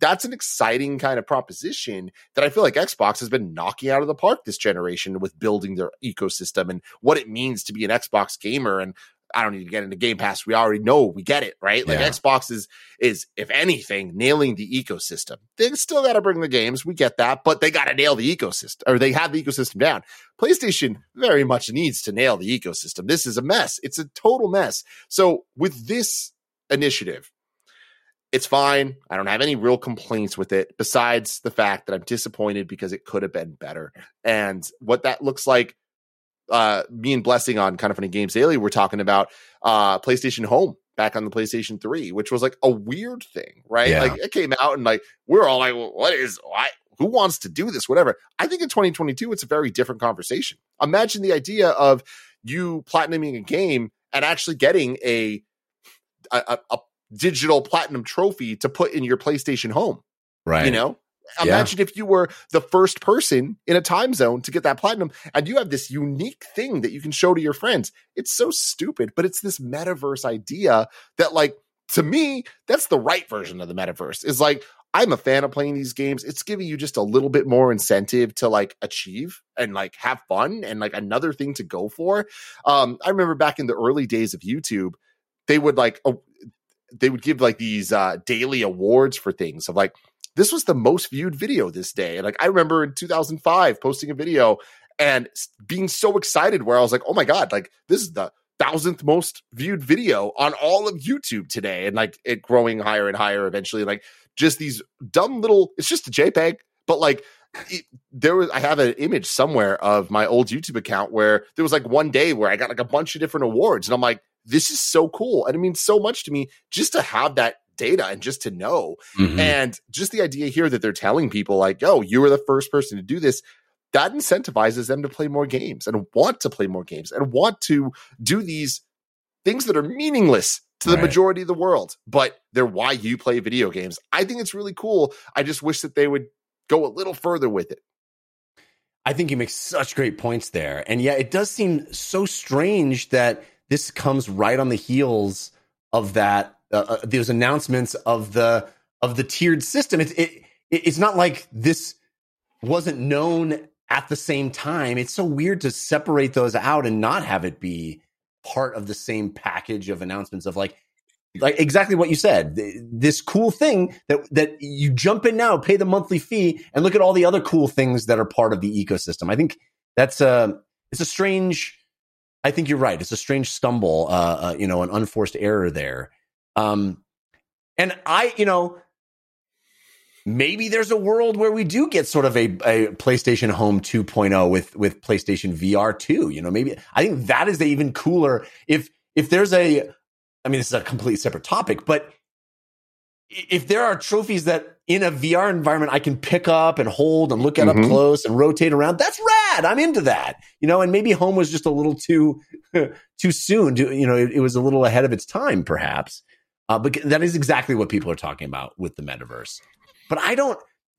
that's an exciting kind of proposition that I feel like Xbox has been knocking out of the park this generation with building their ecosystem and what it means to be an Xbox gamer. And I don't need to get into Game Pass. We already know we get it, right? Like Yeah. Xbox is is if anything nailing the ecosystem. They still got to bring the games. We get that, but they got to nail the ecosystem or they have the ecosystem down. PlayStation very much needs to nail the ecosystem. This is a mess. It's a total mess. So with this initiative, it's fine. I don't have any real complaints with it besides the fact that I'm disappointed because it could have been better. And what that looks like, uh, me and Blessing on Kinda Funny games daily, we're talking about uh, PlayStation Home back on the PlayStation 3, which was like a weird thing, right? Yeah. Like it came out and like we're all like, well, what is why? Who wants to do this? Whatever. I think in 2022, it's a very different conversation. Imagine the idea of you platinuming a game and actually getting a a, a, a digital platinum trophy to put in your PlayStation home. Right. You know, Yeah. imagine if you were the first person in a time zone to get that platinum and you have this unique thing that you can show to your friends. It's so stupid, but it's this metaverse idea that, like, to me, that's the right version of the metaverse. Is like, I'm a fan of playing these games. It's giving you just a little bit more incentive to like achieve and like have fun and like another thing to go for. Um, I remember back in the early days of YouTube, they would like, oh, they would give like these uh, daily awards for things of like, this was the most viewed video this day. And like, I remember in 2005 posting a video and being so excited where I was like, oh my God, like this is the thousandth most viewed video on all of YouTube today. And like it growing higher and higher eventually. Like just these dumb little, it's just a JPEG, but like, it, there was, I have an image somewhere of my old YouTube account where there was like one day where I got like a bunch of different awards. And I'm like, this is so cool. And it means so much to me just to have that data and just to know. Mhm. And just the idea here that they're telling people, like, oh, you were the first person to do this, that incentivizes them to play more games and want to play more games and want to do these things that are meaningless to the Right. majority of the world, but they're why you play video games. I think it's really cool. I just wish that they would go a little further with it. I think you make such great points there. And yeah, it does seem so strange that this comes right on the heels of that uh, uh, those announcements of the of the tiered system. It's it, it it's not like this wasn't known at the same time. It's so weird to separate those out and not have it be part of the same package of announcements of like like exactly what you said this cool thing that that you jump in now pay the monthly fee and look at all the other cool things that are part of the ecosystem i think that's a it's a strange i think you're right it's a strange stumble uh, uh you know an unforced error there um and i you know maybe there's a world where we do get sort of a, a PlayStation Home 2.0 with with PlayStation VR 2. You know, maybe I think that is even cooler if if there's a I mean, this is a completely separate topic, but if there are trophies that in a VR environment I can pick up and hold and look at Mhm. up close and rotate around, that's rad. I'm into that. You know, and maybe home was just a little too too soon. To, you know, it, it was a little ahead of its time, perhaps. Uh, but that is exactly what people are talking about with the metaverse. But I don't.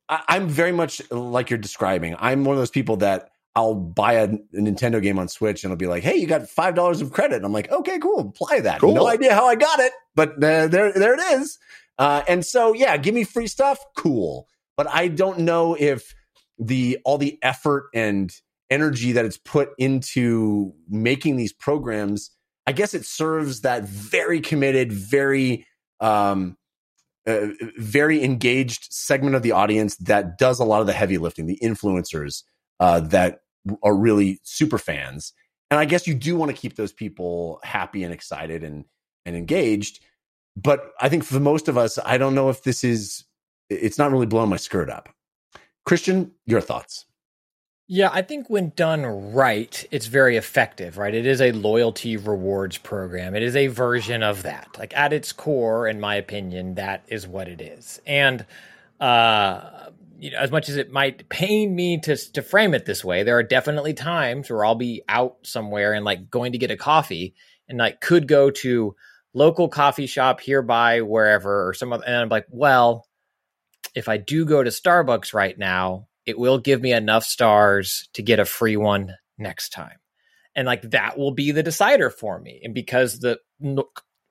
I, I'm very much like you're describing. I'm one of those people that I'll buy a, Nintendo game on Switch and it'll be like, "Hey, you got five dollars of credit." And I'm like, "Okay, cool, apply that." Cool. No idea how I got it, but uh, there, there it is. Uh, and so, yeah, give me free stuff, cool. But I don't know if the all the effort and energy that it's put into making these programs, I guess it serves that very committed, very um, uh, very engaged segment of the audience that does a lot of the heavy lifting, the influencers uh, that are really super fans. And I guess you do want to keep those people happy and excited and and engaged. But I think for most of us, I don't know if this is it's not really blowing my skirt up. Christian, your thoughts? Yeah, I think when done right, it's very effective, right? It is a loyalty rewards program. It is a version of that. Like at its core, in my opinion, that is what it is. And uh, you know, as much as it might pain me to to frame it this way, there are definitely times where I'll be out somewhere and like going to get a coffee and like could go to local coffee shop hereby wherever or some other and I'm like, well, if I do go to Starbucks right now, it will give me enough stars to get a free one next time. And like that will be the decider for me. And because the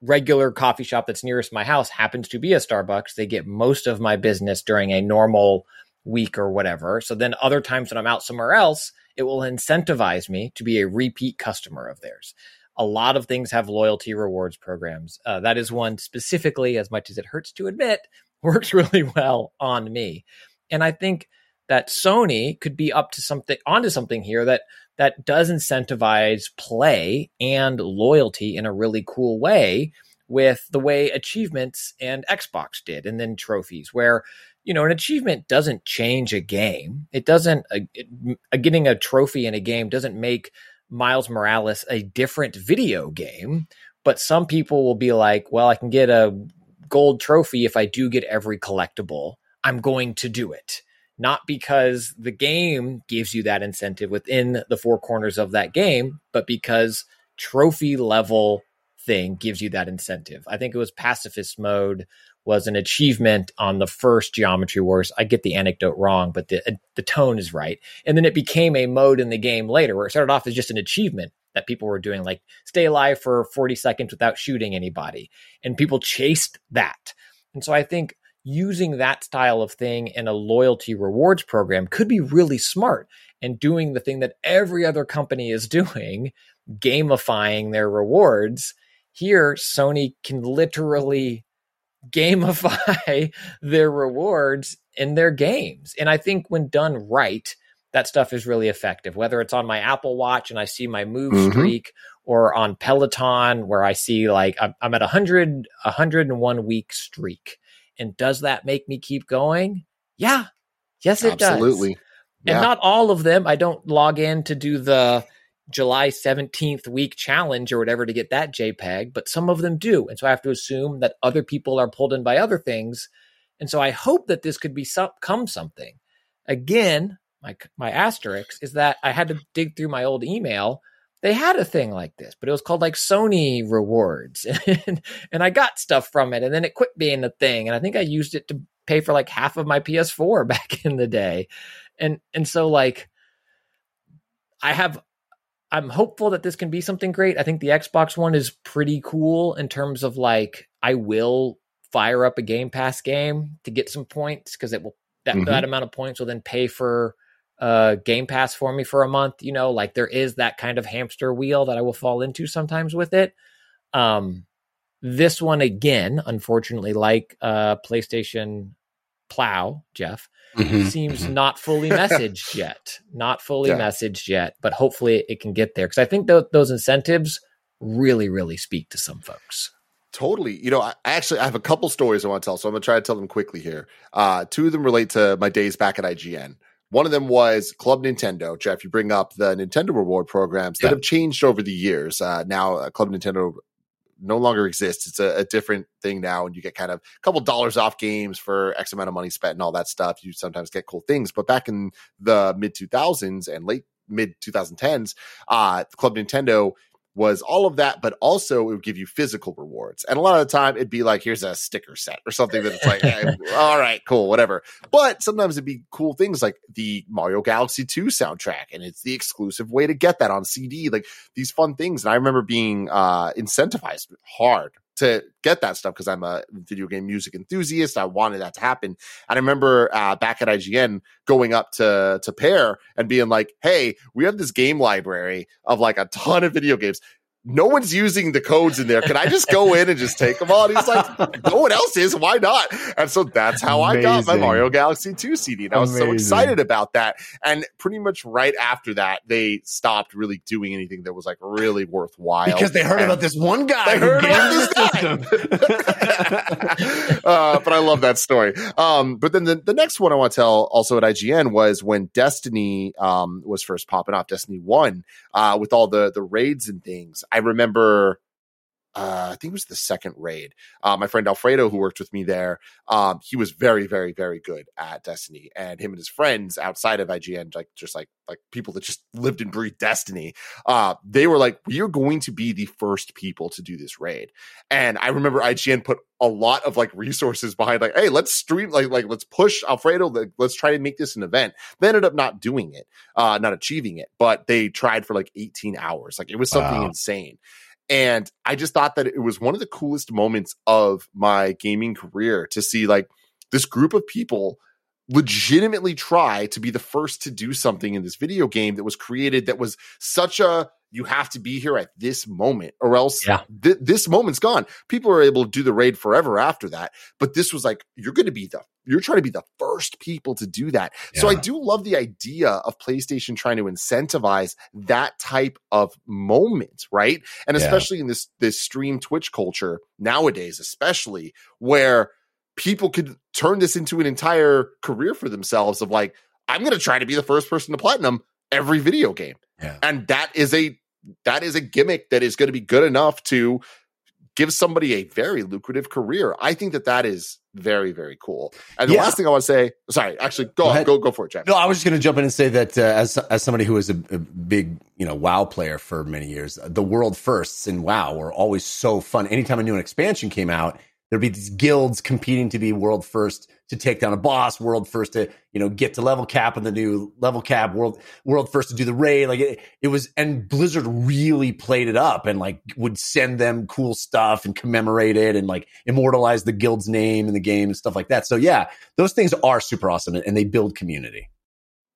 regular coffee shop that's nearest my house happens to be a Starbucks, they get most of my business during a normal week or whatever. So then other times when I'm out somewhere else, it will incentivize me to be a repeat customer of theirs. A lot of things have loyalty rewards programs. Uh, that is one specifically, as much as it hurts to admit, works really well on me. And I think that Sony could be up to something onto something here that that does incentivize play and loyalty in a really cool way with the way achievements and Xbox did and then trophies where you know an achievement doesn't change a game. It doesn't uh, uh, getting a trophy in a game doesn't make Miles Morales a different video game but some people will be like well I can get a gold trophy if I do get every collectible. I'm going to do it not because the game gives you that incentive within the four corners of that game, but because trophy level thing gives you that incentive. I think it was pacifist mode was an achievement on the first Geometry Wars. I get the anecdote wrong, but the uh, the tone is right. And then it became a mode in the game later where it started off as just an achievement that people were doing like stay alive for 40 seconds without shooting anybody and people chased that. And so I think using that style of thing in a loyalty rewards program could be really smart and doing the thing that every other company is doing, gamifying their rewards. Here, Sony can literally gamify their rewards in their games. And I think when done right, that stuff is really effective. Whether it's on my Apple Watch and I see my move mm-hmm. streak, or on Peloton where I see like I'm, I'm at a hundred, a hundred and one week streak, and does that make me keep going? Yeah. Yes, it Absolutely. does. Yeah. And not all of them. I don't log in to do the July 17th week challenge or whatever to get that JPEG, but some of them do. And so I have to assume that other people are pulled in by other things. And so I hope that this could become something. Again, my my asterisk is that I had to dig through my old email they had a thing like this, but it was called like Sony Rewards, and, and I got stuff from it, and then it quit being a thing, and I think I used it to pay for like half of my PS4 back in the day, and and so like I have. I'm hopeful that this can be something great. I think the Xbox One is pretty cool in terms of like I will fire up a Game Pass game to get some points because it will that, mm-hmm. that amount of points will then pay for uh, Game Pass for me for a month. You know, like there is that kind of hamster wheel that I will fall into sometimes with it. Um, this one again, unfortunately, like uh, PlayStation Plus, Jeff, mm-hmm. seems mm-hmm. not fully messaged yet. Not fully yeah. messaged yet, but hopefully it can get there because I think th- those incentives really, really speak to some folks. Totally. You know, I actually I have a couple stories I want to tell, so I'm gonna try to tell them quickly here. Uh, two of them relate to my days back at IGN. One of them was Club Nintendo. Jeff, you bring up the Nintendo reward programs that yeah. have changed over the years. Uh, now, uh, Club Nintendo no longer exists. It's a, a, different thing now, and you get kind of a couple dollars off games for X amount of money spent and all that stuff. You sometimes get cool things. But back in the mid 2000s and late mid 2010s, uh, Club Nintendo was all of that, but also it would give you physical rewards. And a lot of the time it'd be like, here's a sticker set or something that it's like, hey, all right, cool, whatever. But sometimes it'd be cool things like the Mario Galaxy 2 soundtrack, and it's the exclusive way to get that on CD, like these fun things. And I remember being uh, incentivized hard to get that stuff because I'm a video game music enthusiast. I wanted that to happen. And I remember uh, back at IGN going up to to Peer and being like, "Hey, we have this game library of like a ton of video games. No one's using the codes in there. Can I just go in and just take them all? And he's like, no one else is. Why not? And so that's how I got my Mario Galaxy 2 CD. And I was so excited about that. And pretty much right after that, they stopped really doing anything that was like really worthwhile. because they heard And- about this one guy. They heard about this system. uh, but I love that story. Um, but then the, the next one I want to tell also at IGN was when Destiny um, was first popping off, Destiny 1, uh, with all the, the raids and things. I remember. Uh, I think it was the second raid. Uh, my friend Alfredo, who worked with me there, um, he was very, very, very good at Destiny, and him and his friends outside of IGN, like just like like people that just lived and breathed Destiny, uh, they were like, "We are going to be the first people to do this raid." And I remember IGN put a lot of like resources behind, like, "Hey, let's stream, like, like let's push Alfredo, like, let's try to make this an event." They ended up not doing it, uh, not achieving it, but they tried for like 18 hours. Like it was something Wow. insane. And I just thought that it was one of the coolest moments of my gaming career to see like this group of people legitimately try to be the first to do something in this video game that was created that was such a you have to be here at this moment or else Yeah. th- this moment's gone people are able to do the raid forever after that but this was like you're going to be the you're trying to be the first people to do that so i do love the idea of playstation trying to incentivize that type of moment right and Yeah. especially in this this stream twitch culture nowadays especially where people could turn this into an entire career for themselves of like i'm going to try to be the first person to platinum every video game Yeah. and that is a that is a gimmick that is going to be good enough to give somebody a very lucrative career i think that that is very very cool and the Yeah. last thing i want to say sorry actually go Go on, ahead. go go for it jeff No, I was just going to jump in and say that uh, as as somebody who was a, a big you know WoW player for many years, the world firsts in WoW were always so fun. Anytime a new expansion came out, there'd be these guilds competing to be world first to take down a boss, world first to you know get to level cap in the new level cap, world world first to do the raid. Like it, it was, and Blizzard really played it up and like would send them cool stuff and commemorate it and like immortalize the guild's name in the game and stuff like that. So yeah, those things are super awesome and they build community.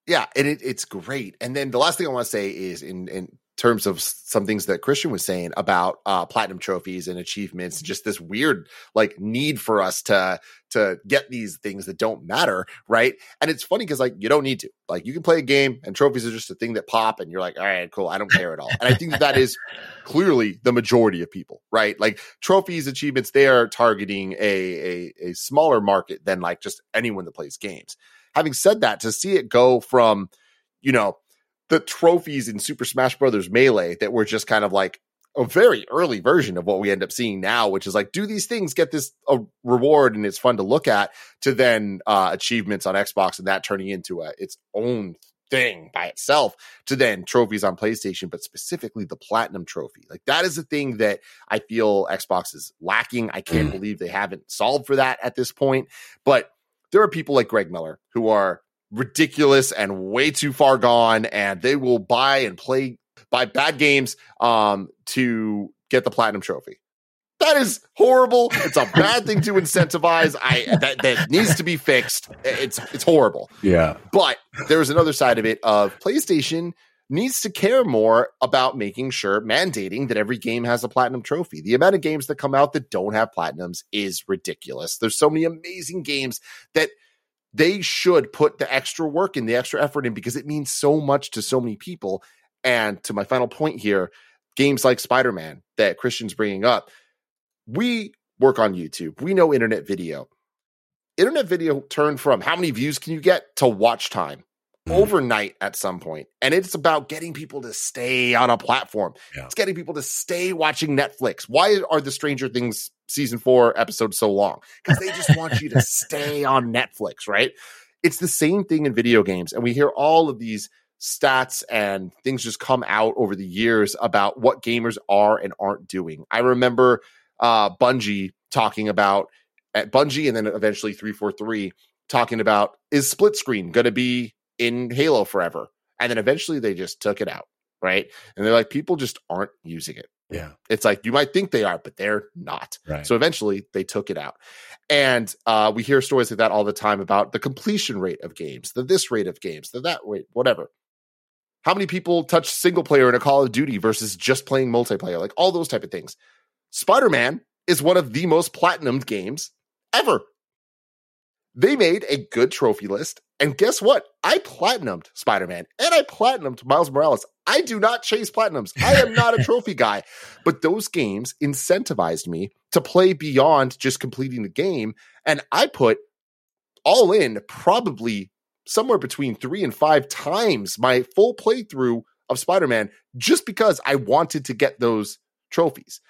yeah and it, it's great and then the last thing i want to say is in in terms of some things that christian was saying about uh platinum trophies and achievements just this weird like need for us to to get these things that don't matter right? And it's funny because like you don't need to. Like you can play a game and trophies are just a thing that pop and you're like all right cool i don't care at all. And i think that that is clearly the majority of people right? Like trophies achievements they are targeting a a, a smaller market than like just anyone that plays games. Having said that, to see it go from, you know, the trophies in Super Smash Brothers Melee that were just kind of like a very early version of what we end up seeing now, which is like, do these things get this a reward and it's fun to look at, to then uh, achievements on Xbox and that turning into a, its own thing by itself, to then trophies on PlayStation, but specifically the Platinum Trophy. Like that is the thing that I feel Xbox is lacking. I can't believe they haven't solved for that at this point, but there are people like Greg Miller who are ridiculous and way too far gone, and they will buy and play buy bad games um, to get the platinum trophy. That is horrible. It's a bad thing to incentivize. I that, that needs to be fixed. It's it's horrible. Yeah. But there's another side of it of PlayStation needs to care more about making sure mandating that every game has a platinum trophy. The amount of games that come out that don't have platinums is ridiculous. There's so many amazing games that they should put the extra work in, the extra effort in because it means so much to so many people. And to my final point here, games like Spider-Man that Christian's bringing up, we work on YouTube. We know internet video. Internet video turned from how many views can you get to watch time Mhm. overnight at some point. And it's about getting people to stay on a platform. Yeah. It's getting people to stay watching Netflix. Why are the Stranger Things season four episode so long? Because they just want you to stay on Netflix, right? It's the same thing in video games. And we hear all of these stats and things just come out over the years about what gamers are and aren't doing. I remember uh Bungie talking about at Bungie and then eventually 343 talking about is split screen going to be in Halo forever? And then eventually they just took it out, right? And they're like people just aren't using it. Yeah. It's like you might think they are, but they're not. Right. So eventually they took it out. And uh, we hear stories like that all the time about the completion rate of games, the this rate of games, the that rate, whatever. How many people touch single player in a Call of Duty versus just playing multiplayer? Like all those type of things. Spider Man is one of the most platinumed games ever. They made a good trophy list. And guess what? I platinumed Spider Man and I platinumed Miles Morales. I do not chase platinums. I am not a trophy guy. But those games incentivized me to play beyond just completing the game. And I put all in probably somewhere between three and five times my full playthrough of Spider Man just because I wanted to get those trophies.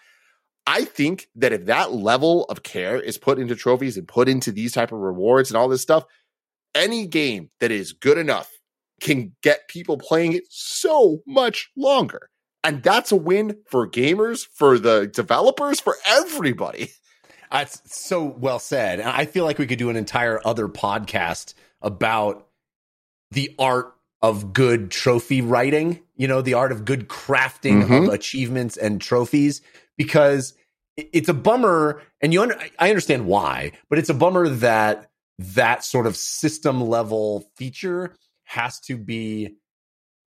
I think that if that level of care is put into trophies and put into these type of rewards and all this stuff, any game that is good enough can get people playing it so much longer. And that's a win for gamers, for the developers, for everybody. That's so well said. And I feel like we could do an entire other podcast about the art of good trophy writing, you know, the art of good crafting Mhm. of achievements and trophies because it's a bummer and you under, I understand why, but it's a bummer that that sort of system level feature has to be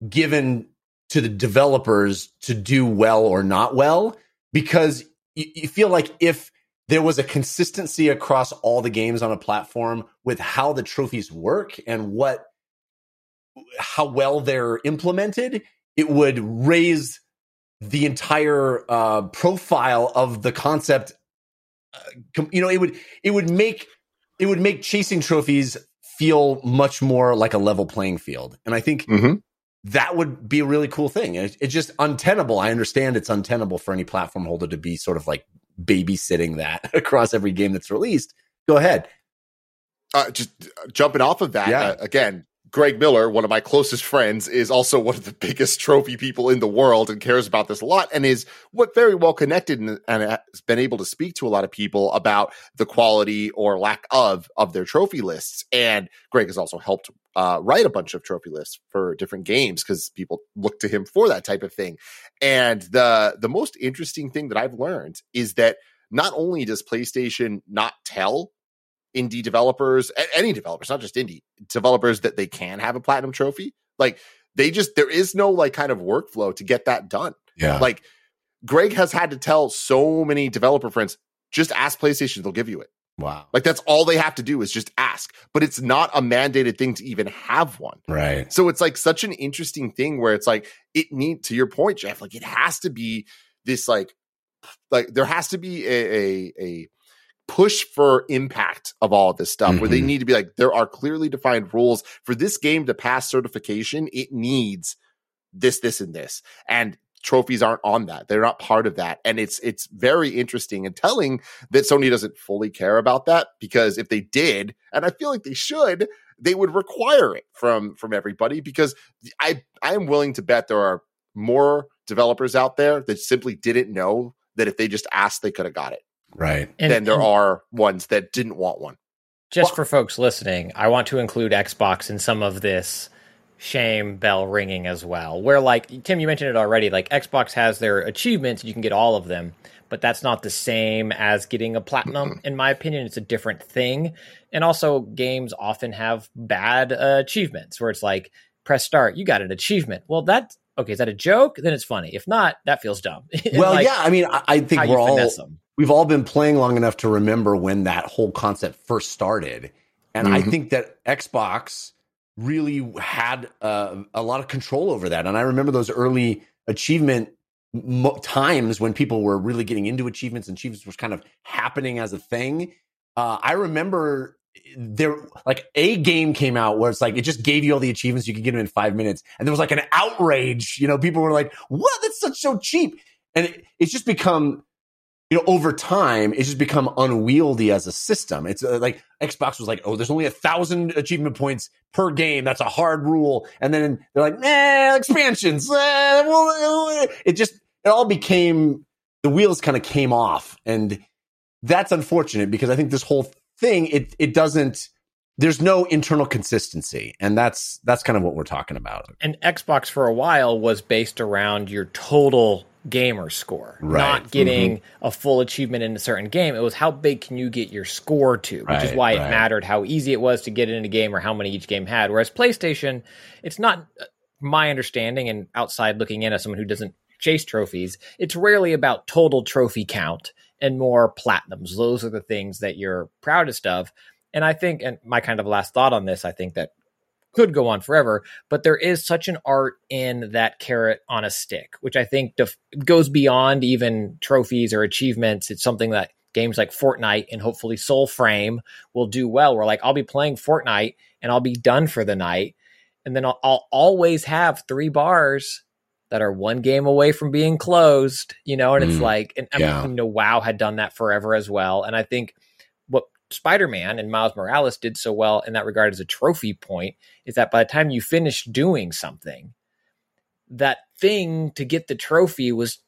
given to the developers to do well or not well because you, you feel like if there was a consistency across all the games on a platform with how the trophies work and what how well they're implemented it would raise the entire uh, profile of the concept uh, you know it would it would make it would make chasing trophies feel much more like a level playing field. And i think Mhm. that would be a really cool thing. It, it's just untenable. I understand it's untenable for any platform holder to be sort of like babysitting that across every game that's released. Go ahead. Uh, just uh, jumping off of that Yeah. uh, again greg miller one of my closest friends is also one of the biggest trophy people in the world and cares about this a lot and is what very well connected and, and has been able to speak to a lot of people about the quality or lack of of their trophy lists. And greg has also helped uh, write a bunch of trophy lists for different games because people look to him for that type of thing. And the the most interesting thing that i've learned is that not only does playstation not tell indie developers, any developers, not just indie developers, that they can have a platinum trophy. Like they just there is no like kind of workflow to get that done. yeah Like Greg has had to tell so many developer friends, just ask PlayStation, they'll give you it. wow Like that's all they have to do is just ask. But it's not a mandated thing to even have one. right So it's like such an interesting thing where it's like it need to your point, Jeff. Like it has to be this like like there has to be a a, a push for impact of all of this stuff where they Mhm. need to be like there are clearly defined rules for this game to pass certification. It needs this, this, and this, and trophies aren't on that. They're not part of that, and it's it's very interesting and telling that Sony doesn't fully care about that because if they did, and I feel like they should, they would require it from from everybody because I I am willing to bet there are more developers out there that simply didn't know that if they just asked they could have got it right And- than there and are ones that didn't want one. just for folks listening, I want to include Xbox in some of this shame bell ringing as well. Where like Tim, you mentioned it already. Like Xbox has their achievements, you can get all of them, but that's not the same as getting a platinum. In my opinion, it's a different thing. And also, games often have bad uh, achievements where it's like press start, you got an achievement. Well, that's okay. Is that a joke? Then it's funny. If not, that feels dumb. Well like, yeah i mean i, I think we're all finesse them. We've all been playing long enough to remember when that whole concept first started. And i Mhm. think that xbox really had uh, a lot of control over that. And i remember those early achievement mo- times when people were really getting into achievements and achievements was kind of happening as a thing. Uh, i remember there like a game came out where it's like it just gave you all the achievements you could get them in five minutes. And there was like an outrage. You know people were like what? That's such so cheap. And it, it's just become you know over time it's just become unwieldy as a system. It's uh, like xbox was like oh there's only a thousand achievement points per game. That's a hard rule. And then they're like nah expansions. It just it all became the wheels kind of came off. And that's unfortunate because i think this whole thing it it doesn't there's no internal consistency. And that's that's kind of what we're talking about. And Xbox for a while was based around your total gamer score, Right. not getting a full achievement in a certain game. It was how big can you get your score to, which is why right. it mattered how easy it was to get in a game or how many each game had. Whereas PlayStation, it's not uh, my understanding and outside looking in as someone who doesn't chase trophies, it's rarely about total trophy count and more platinums. Those are the things that you're proudest of. And I think, and my kind of last thought on this, I think that could go on forever, but there is such an art in that carrot on a stick, which I think def- goes beyond even trophies or achievements. It's something that games like Fortnite and hopefully Soulframe will do well. Where like I'll be playing Fortnite and I'll be done for the night, and then I'll, I'll always have three bars that are one game away from being closed. You know, and it's Mm, like, and I yeah. mean, you know, WoW had done that forever as well, and I think Spider Man and Miles Morales did so well in that regard as a trophy point is that by the time you finish doing something, that thing to get the trophy was,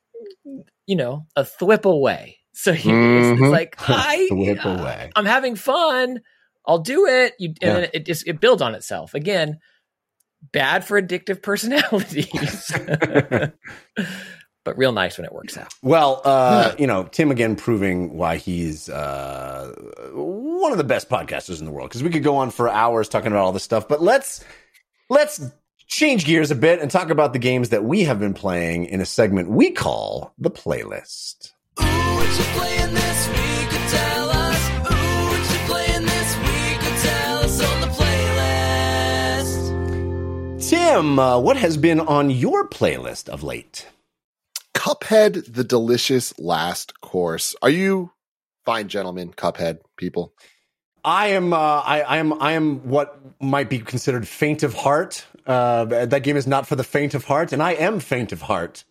you know, a thwip away. So you, it's, it's Mhm. like I, Whip away. I'm having fun. I'll do it. You, and Yeah. then it just it builds on itself. Again, bad for addictive personalities, but real nice when it works out. Well, uh, you know, Tim again proving why he's uh, one of the best podcasters in the world. Because we could go on for hours talking about all this stuff, but let's let's change gears a bit and talk about the games that we have been playing in a segment we call the playlist. Ooh, what you playing this week? Tell us. Ooh, what you playing this week? Tell us on the playlist. Tim, uh, what has been on your playlist of late? Cuphead, the delicious last course. Are you fine, gentlemen? Cuphead people. I am. Uh, I, I am. I am what might be considered faint of heart. Uh, that game is not for the faint of heart, and I am faint of heart.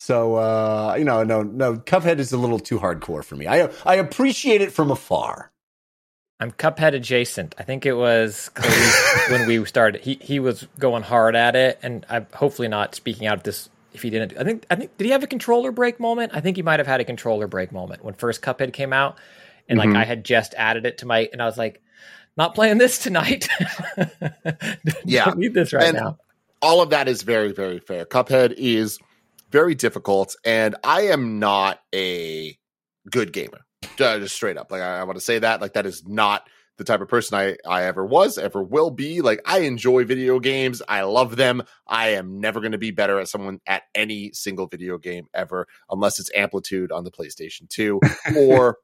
So uh, you know, no, no. Cuphead is a little too hardcore for me. I I appreciate it from afar. I'm Cuphead adjacent. I think it was when we started. He he was going hard at it, and I'm hopefully not speaking out of this. If he didn't, I think I think did he have a controller break moment? I think he might have had a controller break moment when first Cuphead came out, and like Mhm. I had just added it to my, and I was like, not playing this tonight. Yeah. don't need this right And- now. all of that is very, very fair. Cuphead is very difficult, and I am not a good gamer. Uh, Just straight up, like I, I want to say that, like that is not the type of person I I ever was, ever will be. Like I enjoy video games, I love them. I am never going to be better at someone at any single video game ever, unless it's Amplitude on the PlayStation Two or.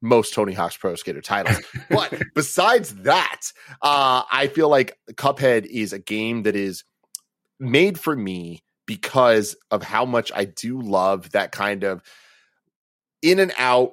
Most Tony Hawk's Pro Skater titles. But besides that, uh, I feel like Cuphead is a game that is made for me because of how much I do love that kind of in and out.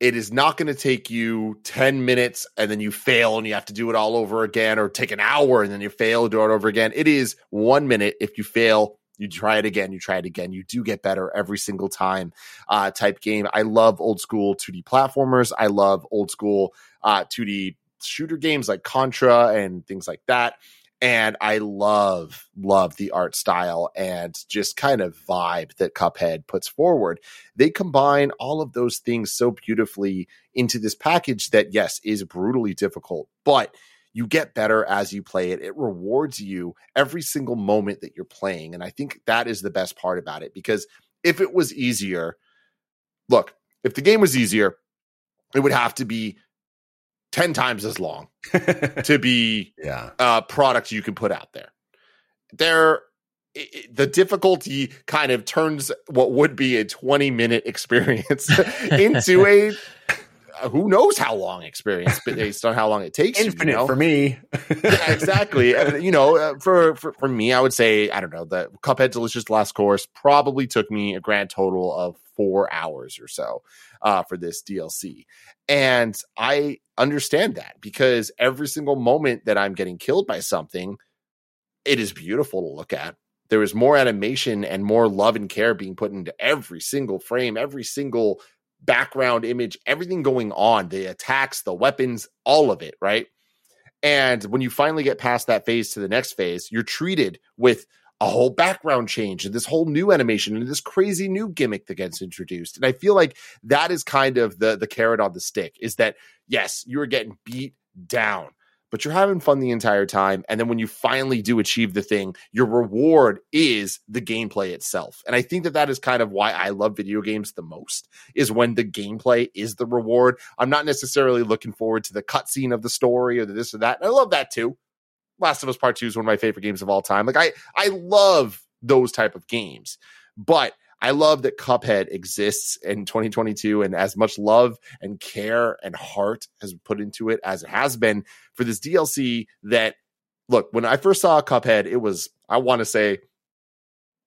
It is not going to take you 10 minutes and then you fail and you have to do it all over again, or take an hour and then you fail, do it over again. It is one minute. If you fail, you try it again, you try it again. You do get better every single time uh, type game. I love old school 2D platformers. I love old school uh, 2D shooter games like Contra and things like that and I love love the art style and just kind of vibe that Cuphead puts forward. They combine all of those things so beautifully into this package that yes is brutally difficult, but you get better as you play it. It rewards you every single moment that you're playing, and I think that is the best part about it because if it was easier, look, if the game was easier, it would have to be 10 times as long to be yeah. uh, product you can put out there. There, i- i- the difficulty kind of turns what would be a 20 minute experience into a who knows how long experience based on how long it takes you, you know? for me. yeah, exactly. And, you know, uh, for, for for me, I would say I don't know. The Cuphead Delicious Last Course probably took me a grand total of four hours or so uh, for this DLC, and I understand that because every single moment that I'm getting killed by something, it is beautiful to look at. There is more animation and more love and care being put into every single frame, every single background image, everything going on, the attacks, the weapons, all of it, right? And when you finally get past that phase to the next phase, you're treated with a whole background change and this whole new animation and this crazy new gimmick that gets introduced. And I feel like that is kind of the the carrot on the stick is that yes, you're getting beat down, but you're having fun the entire time. And then when you finally do achieve the thing, your reward is the gameplay itself. And I think that that is kind of why I love video games the most is when the gameplay is the reward. I'm not necessarily looking forward to the cutscene of the story or the this or that. I love that too. Last of Us Part Two is one of my favorite games of all time. Like I I love those type of games, but I love that Cuphead exists in 2022 and as much love and care and heart has put into it as it has been for this DLC that look, when I first saw Cuphead, it was, I want to say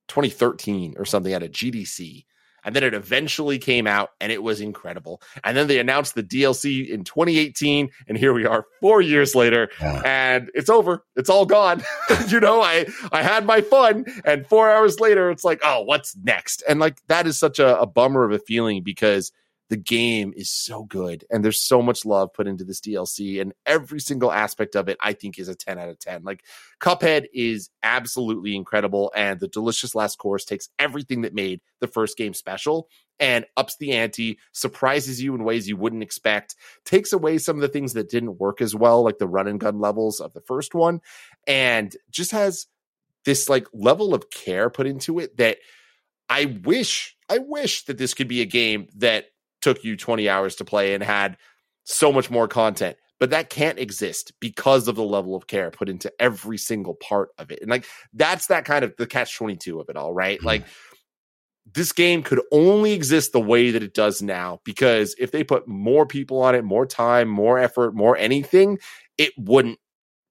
2013 or something at a GDC. And then it eventually came out and it was incredible. And then they announced the DLC in 2018. And here we are four years later Yeah. and it's over. It's all gone. you know, I, I had my fun. And four hours later, it's like, oh, what's next? And like, that is such a, a bummer of a feeling because the game is so good and there's so much love put into this DLC and every single aspect of it I think is a 10 out of 10. Like Cuphead is absolutely incredible and the delicious last course takes everything that made the first game special and ups the ante, surprises you in ways you wouldn't expect, takes away some of the things that didn't work as well like the run and gun levels of the first one and just has this like level of care put into it that I wish I wish that this could be a game that took you 20 hours to play and had so much more content. But that can't exist because of the level of care put into every single part of it. And like that's that kind of the catch 22 of it all right? Mm-hmm. like this game could only exist the way that it does now because if they put more people on it more time more effort more anything it wouldn't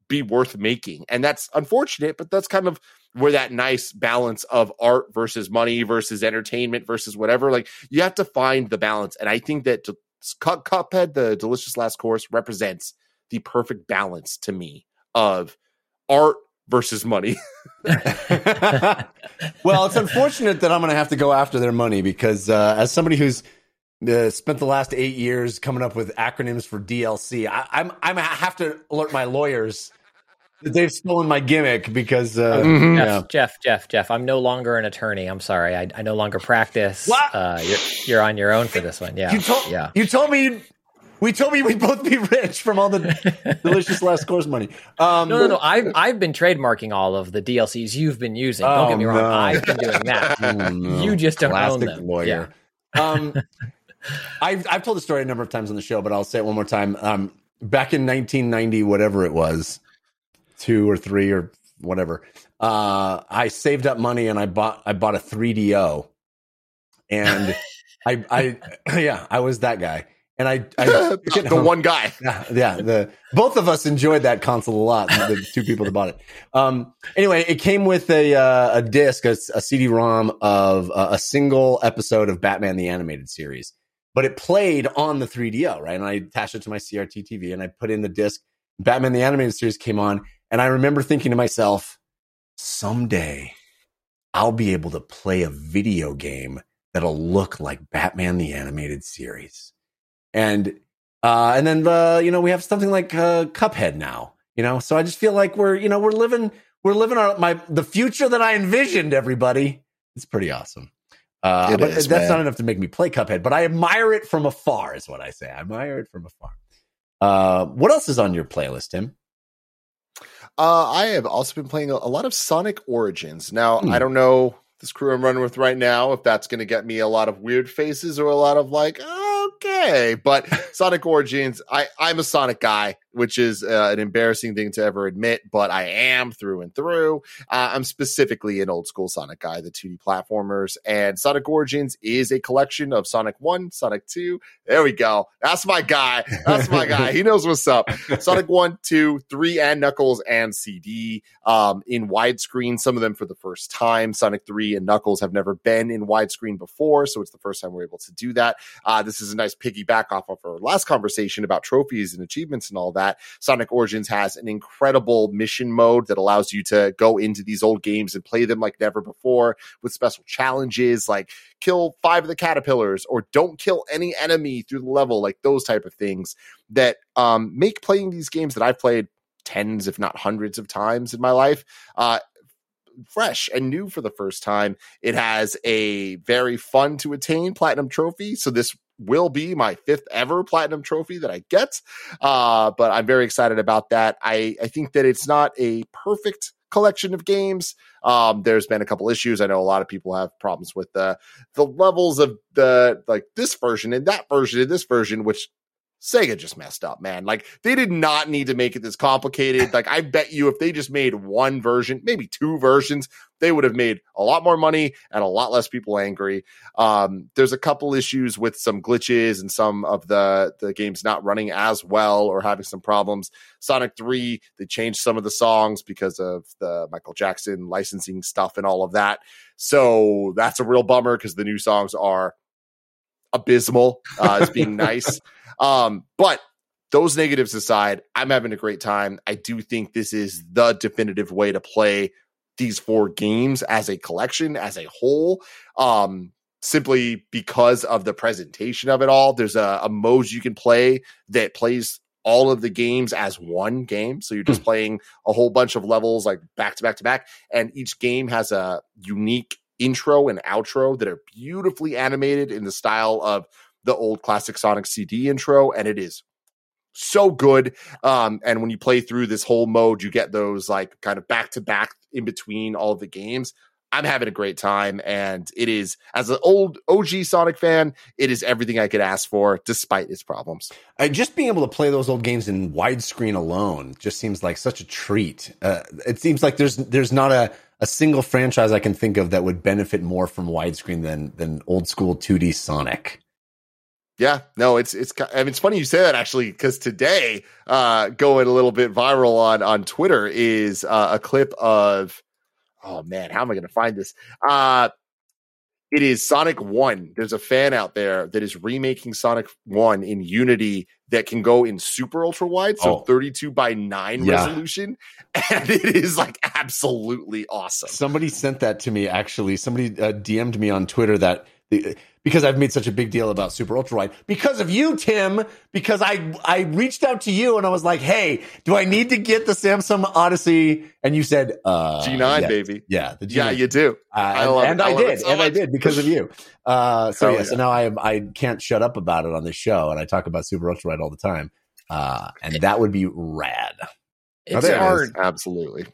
be worth making. And that's unfortunate but that's kind of where that nice balance of art versus money versus entertainment versus whatever like you have to find the balance. And i think that Cup, cuphead the delicious last course represents the perfect balance to me of art versus money. Well, it's unfortunate that I'm going to have to go after their money because uh, as somebody who's uh, spent the last eight years coming up with acronyms for DLC, I, I'm I'm I have to alert my lawyers they've stolen my gimmick because uh, Mhm. yeah. Jeff, Jeff, Jeff, Jeff, I'm no longer an attorney. I'm sorry. I, I no longer practice. Uh, you're, you're on your own for this one. Yeah. you told yeah. you told me we told me we'd both be rich from all the delicious last course money. Um, No, no, no. I've I've been trademarking all of the DLCs you've been using. Don't Oh, get me wrong. no. I've been doing that. Oh, no. You just don't own Plastic them. lawyer. Um, I've I've told the story a number of times on the show, but I'll say it one more time. Um, back in 1990, whatever it was, two or three or whatever, uh, I saved up money and I bought I bought a 3DO, and I I yeah I was that guy, and I I the home. one guy Yeah, yeah. The both of us enjoyed that console a lot. The two people that bought it. Um. Anyway, it came with a uh, a disc, a, a CD-ROM of uh, a single episode of Batman the Animated Series, but it played on the 3DO, right? And I attached it to my CRT TV, and I put in the disc. Batman the Animated Series came on, and I remember thinking to myself, someday I'll be able to play a video game that'll look like Batman the Animated Series. And uh, and then uh, you know we have something like uh, Cuphead now. You know, so I just feel like we're you know we're living we're living our my the future that I envisioned. Everybody, it's pretty awesome. Uh, It but is, that's man. not enough to make me play Cuphead, but I admire it from afar. Is what I say. I admire it from afar. Uh, what else is on your playlist, Tim? Uh, I have also been playing a, a lot of Sonic Origins. Now, Hmm. I don't know this crew I'm running with right now if that's going to get me a lot of weird faces or a lot of like, okay. But Sonic Origins, I, I'm a Sonic guy, which is uh, an embarrassing thing to ever admit, but I am through and through. Uh, I'm specifically an old school Sonic guy, the 2D platformers. And Sonic Origins is a collection of Sonic 1, Sonic 2. There we go. That's my guy. That's my guy. He knows what's up. Sonic 1, 2, 3, and Knuckles and CD um, in widescreen, some of them for the first time. Sonic 3 and Knuckles have never been in widescreen before, so it's the first time we're able to do that. Uh, this is a nice piggyback off of our last conversation about trophies and achievements and all that. Sonic Origins has an incredible mission mode that allows you to go into these old games and play them like never before with special challenges like kill five of the caterpillars or don't kill any enemy through the level, like those type of things that um, make playing these games that I've played tens, if not hundreds of times in my life, uh, fresh and new for the first time. It has a very fun to attain platinum trophy. So this will be my fifth ever platinum trophy that I get. Uh, but I'm very excited about that. I, I think that it's not a perfect collection of games. Um, there's been a couple issues. I know a lot of people have problems with the the levels of the like this version and that version and this version, which Sega just messed up, man. Like they did not need to make it this complicated. Like I bet you if they just made one version, maybe two versions, they would have made a lot more money and a lot less people angry. Um, there's a couple issues with some glitches and some of the the games not running as well or having some problems. Sonic 3, they changed some of the songs because of the Michael Jackson licensing stuff and all of that. So that's a real bummer because the new songs are abysmal uh, as being nice. Um, but those negatives aside, I'm having a great time. I do think this is the definitive way to play these four games as a collection, as a whole. Um, simply because of the presentation of it all. There's a, a mode you can play that plays all of the games as one game. So you're just playing a whole bunch of levels like back to back to back. And each game has a unique intro and outro that are beautifully animated in the style of the old classic Sonic CD intro. And it is so good. Um, and when you play through this whole mode, you get those like kind of back to back in between all the games. I'm having a great time, and it is as an old OG Sonic fan, it is everything I could ask for, despite its problems. I, just being able to play those old games in widescreen alone just seems like such a treat. Uh, it seems like there's there's not a, a single franchise I can think of that would benefit more from widescreen than than old school 2D Sonic. Yeah, no, it's it's. I mean, it's funny you say that actually because today, uh, going a little bit viral on on Twitter is uh, a clip of. Oh man, how am I going to find this? Uh it is Sonic One. There's a fan out there that is remaking Sonic One in Unity that can go in super ultra wide, so Oh. 32 by nine Yeah. resolution, and it is like absolutely awesome. Somebody sent that to me. Actually, somebody uh, DM'd me on Twitter that because I've made such a big deal about super ultra wide because of you, Tim. Because I I reached out to you and I was like, hey, do I need to get the Samsung Odyssey? And you said, uh, G9 yeah, baby. yeah, the G9. Yeah, you do. Uh, I and love it. and I I, love did, so and I did because of you. Uh, so Hell yeah, so now I am I can't shut up about it on this show, and I talk about Super ultra wide all the time. Uh, and that would be rad. It's there it is. hard. Absolutely.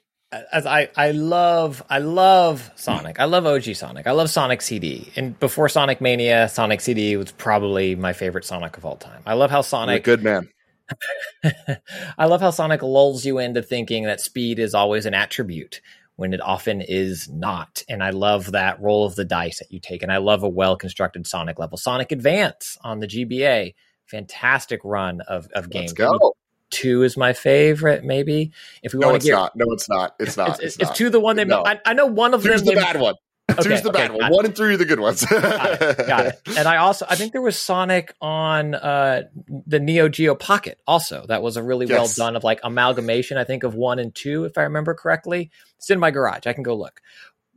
As I I love I love Sonic. I love OG Sonic. I love Sonic CD. And before Sonic Mania, Sonic CD was probably my favorite Sonic of all time. I love how Sonic good man. I love how Sonic lulls you into thinking that speed is always an attribute when it often is not. And I love that roll of the dice that you take. And I love a well constructed Sonic level. Sonic Advance on the GBA, fantastic run of, of games. Let's go. Two is my favorite, maybe. If we No, want to get not. No, it's not. It's not. it's, It's, it's not. two the one they No. I, I know one of Two's them the bad one. Okay, Two's the okay, bad one. it. One and three are the good ones. got it, got it. And I also I think there was Sonic on uh the Neo Geo Pocket also. That was a really well done of like amalgamation, I think, of one and two, if I remember correctly. It's in my garage. I can go look.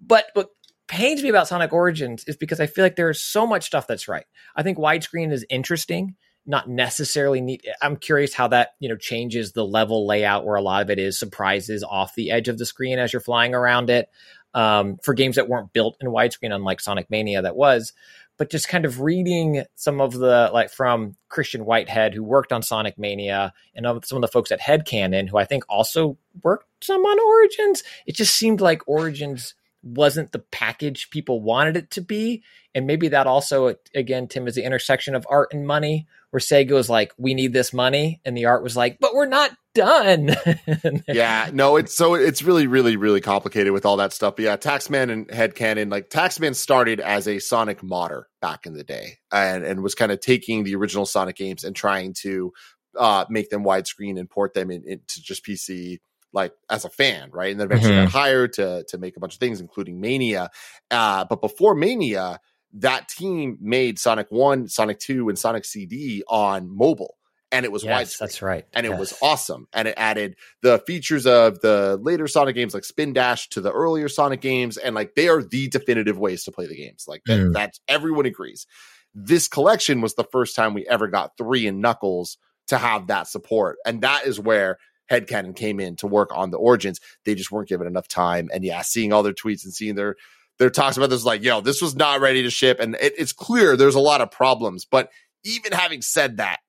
But what pains me about Sonic Origins is because I feel like there's so much stuff that's right. I think widescreen is interesting, not necessarily neat. I'm curious how that, you know, changes the level layout where a lot of it is surprises off the edge of the screen as you're flying around it. Um, for games that weren't built in widescreen, unlike Sonic Mania, that was but just kind of reading some of the like from Christian Whitehead, who worked on Sonic Mania, and some of the folks at Headcannon, who I think also worked some on Origins. It just seemed like Origins wasn't the package people wanted it to be, and maybe that also, again, Tim, is the intersection of art and money, where Sega was like, "We need this money," and the art was like, "But we're not done." yeah, no, it's so it's really, really, really complicated with all that stuff. But yeah, Taxman and Headcannon, like Taxman started as a Sonic modder back in the day and, and was kind of taking the original Sonic games and trying to uh, make them widescreen and port them in, into just PC like as a fan, right? And then eventually got hired to to make a bunch of things, including Mania. Uh, but before Mania, that team made Sonic One, Sonic Two, and Sonic CD on mobile, and it was yes, widescreen that's right, and it Yes. was awesome. And it added the features of the later Sonic games like Spin Dash to the earlier Sonic games, and like they are the definitive ways to play the games. Like that, Mm. that's everyone agrees. This collection was the first time we ever got three and Knuckles to have that support, and that is where Headcannon came in to work on the origins. They just weren't given enough time, and yeah, seeing all their tweets and seeing their their talks about this, like yo, this was not ready to ship, and it, it's clear there's a lot of problems. But even having said that,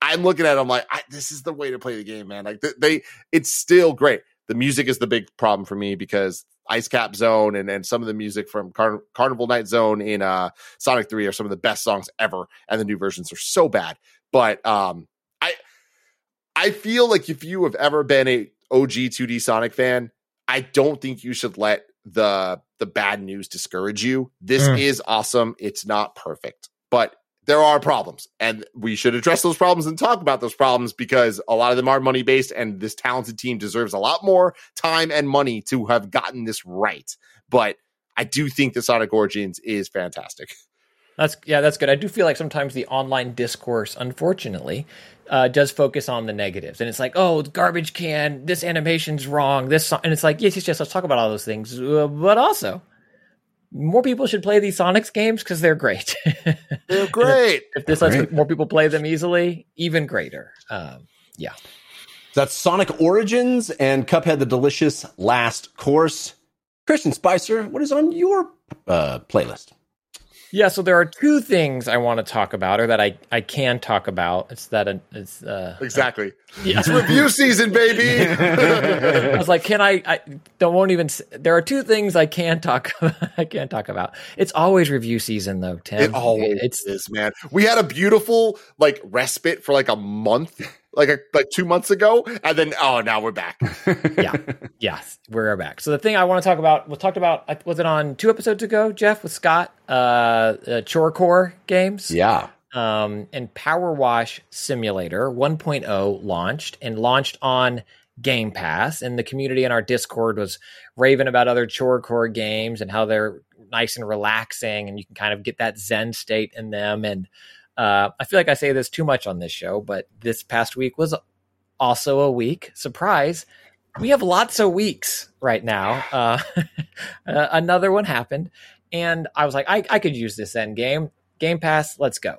I'm looking at it, I'm like, I, this is the way to play the game, man. Like th- they, it's still great. The music is the big problem for me because Ice Cap Zone and, and some of the music from Car- Carnival Night Zone in uh, Sonic 3 are some of the best songs ever, and the new versions are so bad. But um, I feel like if you have ever been a OG 2D Sonic fan, I don't think you should let the the bad news discourage you. This Mm. is awesome. It's not perfect, but there are problems, and we should address those problems and talk about those problems because a lot of them are money based, and this talented team deserves a lot more time and money to have gotten this right. But I do think the Sonic Origins is fantastic. That's yeah, that's good. I do feel like sometimes the online discourse, unfortunately, uh, does focus on the negatives, and it's like, oh, garbage can, this animation's wrong, this, so-" and it's like, yes, yes, yes, let's talk about all those things, uh, but also, more people should play these Sonics games because they're great. They're great. if this lets more people play them easily, even greater. Um, yeah. That's Sonic Origins and Cuphead the Delicious Last Course. Christian Spicer, what is on your uh, playlist? Yeah, so there are two things I want to talk about, or that I, I can talk about. It's that uh, it's uh, Exactly. yeah. It's review season, baby. I was like, can I? I don't won't even. There are two things I can talk. I can't talk about. It's always review season though, Tim. It always it's is, man. We had a beautiful like respite for like a month, like a, like two months ago, and then oh, now we're back. yeah, yes, we're back. So the thing I want to talk about, we talked about. Was it on two episodes ago, Jeff, with Scott? Uh, uh Chore Core games. Yeah. um, and Power Wash Simulator 1.0 launched and launched on Game Pass. And the community in our Discord was raving about other chore core games and how they're nice and relaxing, and you can kind of get that Zen state in them. And uh, I feel like I say this too much on this show, but this past week was also a week. Surprise. We have lots of weeks right now. Uh, uh, another one happened, and I was like, I, I could use this end game. Game Pass, let's go.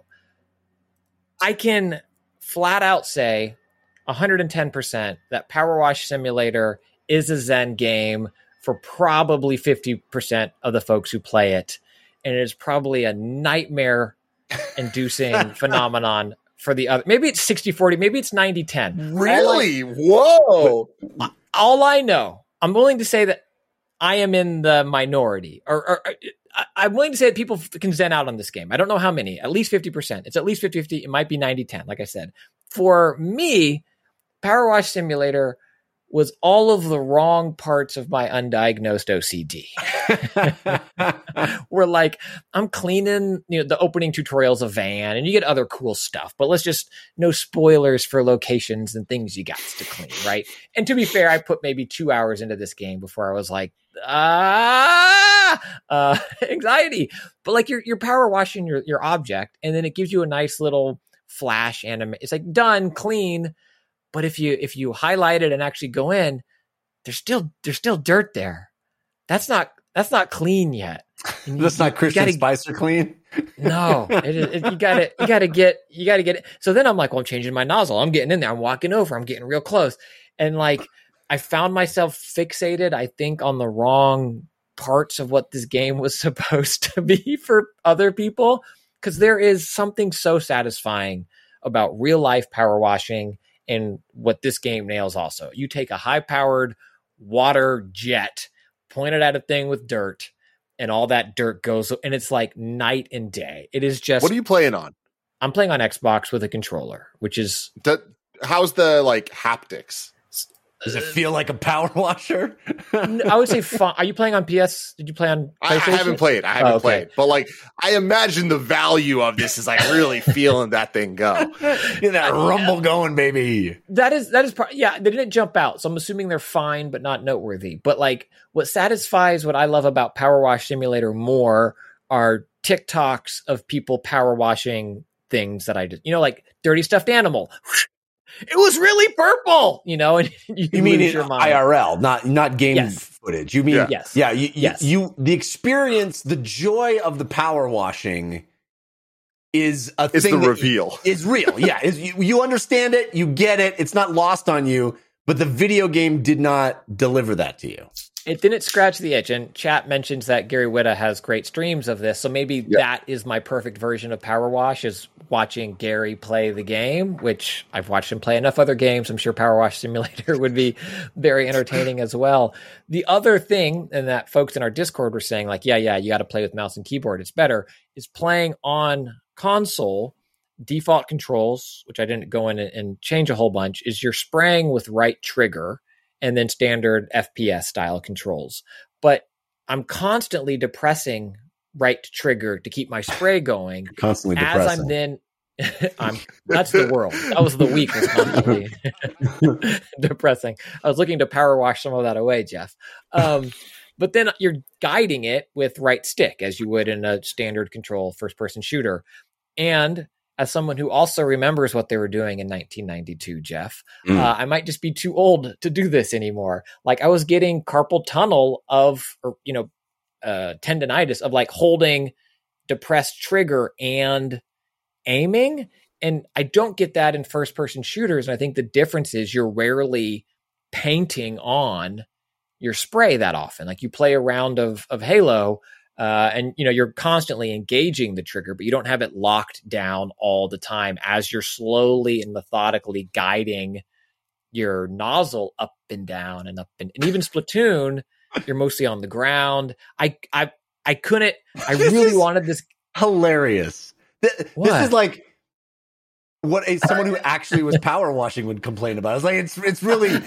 I can flat out say 110% that Power Wash Simulator is a Zen game for probably 50% of the folks who play it. And it is probably a nightmare inducing phenomenon for the other. Maybe it's 60 40, maybe it's 90 10. Really? Whoa! All I know, I'm willing to say that I am in the minority, or, or, or I- I'm willing to say that people can zen out on this game. I don't know how many, at least 50%. It's at least 50 50. It might be 90 10, like I said. For me, Power Wash Simulator was all of the wrong parts of my undiagnosed OCD. Where like I'm cleaning, you know, the opening tutorials of Van, and you get other cool stuff. But let's just no spoilers for locations and things you got to clean, right? And to be fair, I put maybe two hours into this game before I was like, ah, uh, anxiety. But like you're you're power washing your your object, and then it gives you a nice little flash anime. It's like done, clean. But if you if you highlight it and actually go in, there's still there's still dirt there. That's not that's not clean yet. You- That's not Christian gotta- Spicer clean. no, it, it, you got to you got to get you got to get it. So then I'm like, well, I'm changing my nozzle. I'm getting in there. I'm walking over. I'm getting real close, and like I found myself fixated. I think on the wrong parts of what this game was supposed to be for other people, because there is something so satisfying about real life power washing and what this game nails. Also, you take a high powered water jet, point it at a thing with dirt and all that dirt goes and it's like night and day. It is just What are you playing on? I'm playing on Xbox with a controller, which is how's the like haptics? Does it uh, feel like a power washer? I would say fun. Are you playing on PS? Did you play on I, I haven't played. I haven't Oh, okay. played, but like I imagine the value of this is like really feeling that thing go. Get that rumble going, baby. That is that is pro- yeah. They didn't jump out, so I'm assuming they're fine, but not noteworthy. But like, what satisfies what I love about Power Wash Simulator more are TikToks of people power washing things that I did. You know, like dirty stuffed animal. It was really purple, you know, and you, You mean lose your mind. IRL, not not game Yes. footage. You mean Yeah. Yes. yeah, you, you, Yes. you the experience, the joy of the power washing is a It's thing the that- reveal. is real. Yeah, is you, you understand it, you get it. It's not lost on you, but the video game did not deliver that to you. It didn't scratch the itch, and chat mentions that Gary Whitta has great streams of this, so maybe that is my perfect version of Power Wash is watching Gary play the game, which I've watched him play enough other games. I'm sure Power Wash Simulator would be very entertaining as well. The other thing, and that folks in our Discord were saying, like, yeah, yeah, you got to play with mouse and keyboard, it's better, is playing on console default controls, which I didn't go in and, and change a whole bunch, is you're spraying with right trigger and then standard FPS style controls. But I'm constantly depressing right trigger to keep my spray going Constantly as depressing. I'm then I'm that's the world. That was the week was constantly depressing. I was looking to power wash some of that away, Jeff. Um, but then you're guiding it with right stick as you would in a standard control first person shooter. And as someone who also remembers what they were doing in 1992, Jeff, Mm. uh, I might just be too old to do this anymore. Like I was getting carpal tunnel of, or, you know, uh, tendonitis of like holding depressed trigger and aiming. And I don't get that in first person shooters. And I think the difference is you're rarely painting on your spray that often. Like you play a round of, of Halo, uh, and you know you're constantly engaging the trigger, but you don't have it locked down all the time as you're slowly and methodically guiding your nozzle up and down and up and, and even Splatoon, you're mostly on the ground. I I I couldn't. I This really wanted this. hilarious. Th- This is like what a someone who actually was power washing would complain about. It's like it's it's really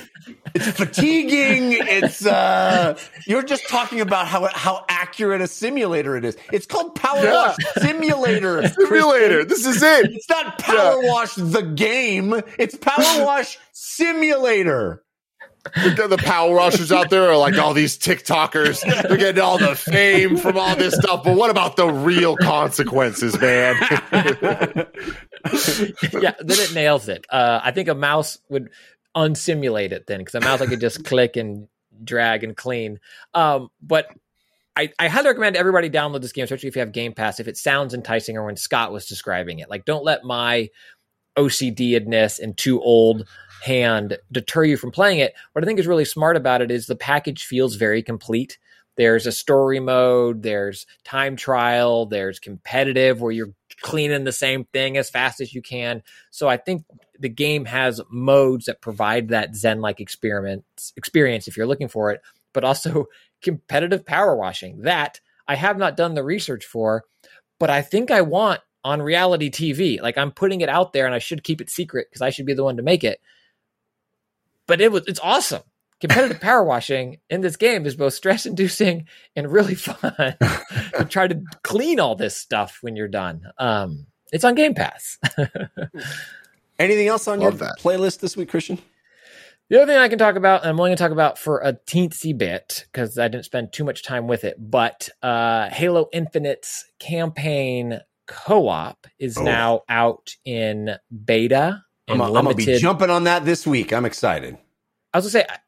it's fatiguing. It's uh you're just talking about how how accurate a simulator it is. It's called Power Yeah. Wash Simulator. Simulator. This is it. It's not Power Wash the game. It's Power Wash Simulator. the, the power washers out there are like all these TikTokers. They're getting all the fame from all this stuff. But what about the real consequences, man? yeah, then it nails it. Uh, I think a mouse would unsimulate it then because a mouse I could just click and drag and clean. Um, but I, I highly recommend everybody download this game, especially if you have Game Pass. If it sounds enticing, or when Scott was describing it, like don't let my OCDedness and too old hand deter you from playing it. What I think is really smart about it is the package feels very complete. There's a story mode, there's time trial, there's competitive where you're cleaning the same thing as fast as you can. So I think the game has modes that provide that zen like experience if you're looking for it, but also competitive power washing that I have not done the research for, but I think I want on reality TV. Like I'm putting it out there and I should keep it secret because I should be the one to make it. But it was it's awesome. Competitive power washing in this game is both stress inducing and really fun to try to clean all this stuff when you're done. Um, it's on Game Pass. Anything else on your that. playlist this week, Christian? The other thing I can talk about, and I'm only going to talk about for a teensy bit because I didn't spend too much time with it, but uh, Halo Infinite's campaign co-op is Oh. now out in beta I'm, I'm gonna be jumping on that this week. I'm excited. I was going to say, I, I'm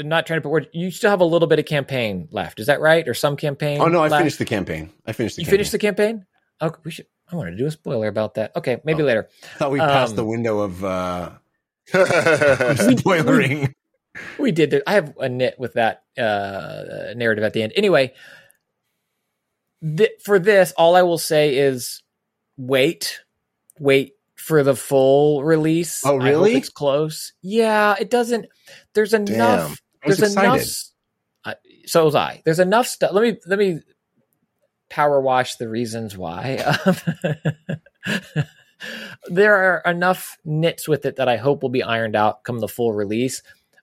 not trying to put words. You still have a little bit of campaign left, is that right? Or some campaign? Oh no, I left? finished the campaign. I finished the You campaign. finished the campaign? Okay, we should. I wanted to do a spoiler about that. Okay, maybe Oh. later. thought we passed um, the window of uh spoilering. We did. I have a nit with that uh, narrative at the end. Anyway, th- for this, all I will say is wait, wait for the full release. Oh, really? it's close. Yeah, it doesn't. There's enough. There's excited. enough. Uh, so was I. There's enough stuff. Let me let me power wash the reasons why. there are enough nits with it that I hope will be ironed out come the full release.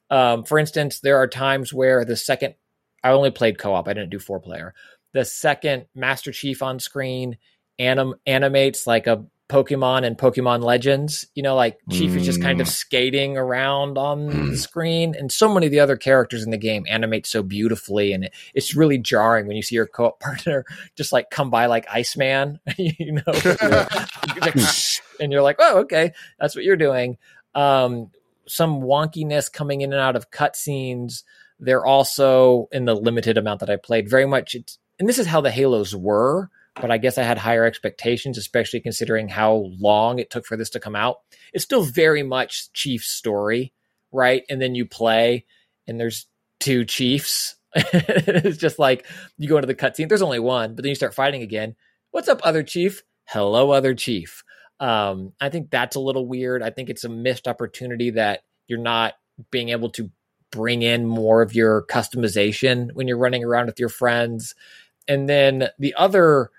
Um, for instance, there are times where the second I only played co-op, I didn't do four player. The second Master Chief on screen anim- animates like a Pokemon and Pokemon Legends. You know, like Chief is just kind of Mm. skating around on Mm. the screen, and so many of the other characters in the game animate so beautifully, and it, it's really jarring when you see your co-op partner just like come by like Iceman, you know, like, and you're like, oh, okay, that's what you're doing. Um, some wonkiness coming in and out of cutscenes. They're also in the limited amount that I played. Very much, it's, and this is how the Halos were, but I guess I had higher expectations, especially considering how long it took for this to come out. It's still very much Chief's story, right? And then you play, and there's two Chiefs. it's just like you go into the cutscene. There's only one, but then you start fighting again. What's up, other Chief? Hello, other Chief. Um, I think that's a little weird. I think it's a missed opportunity that you're not being able to bring in more of your customization when you're running around with your friends. And then the other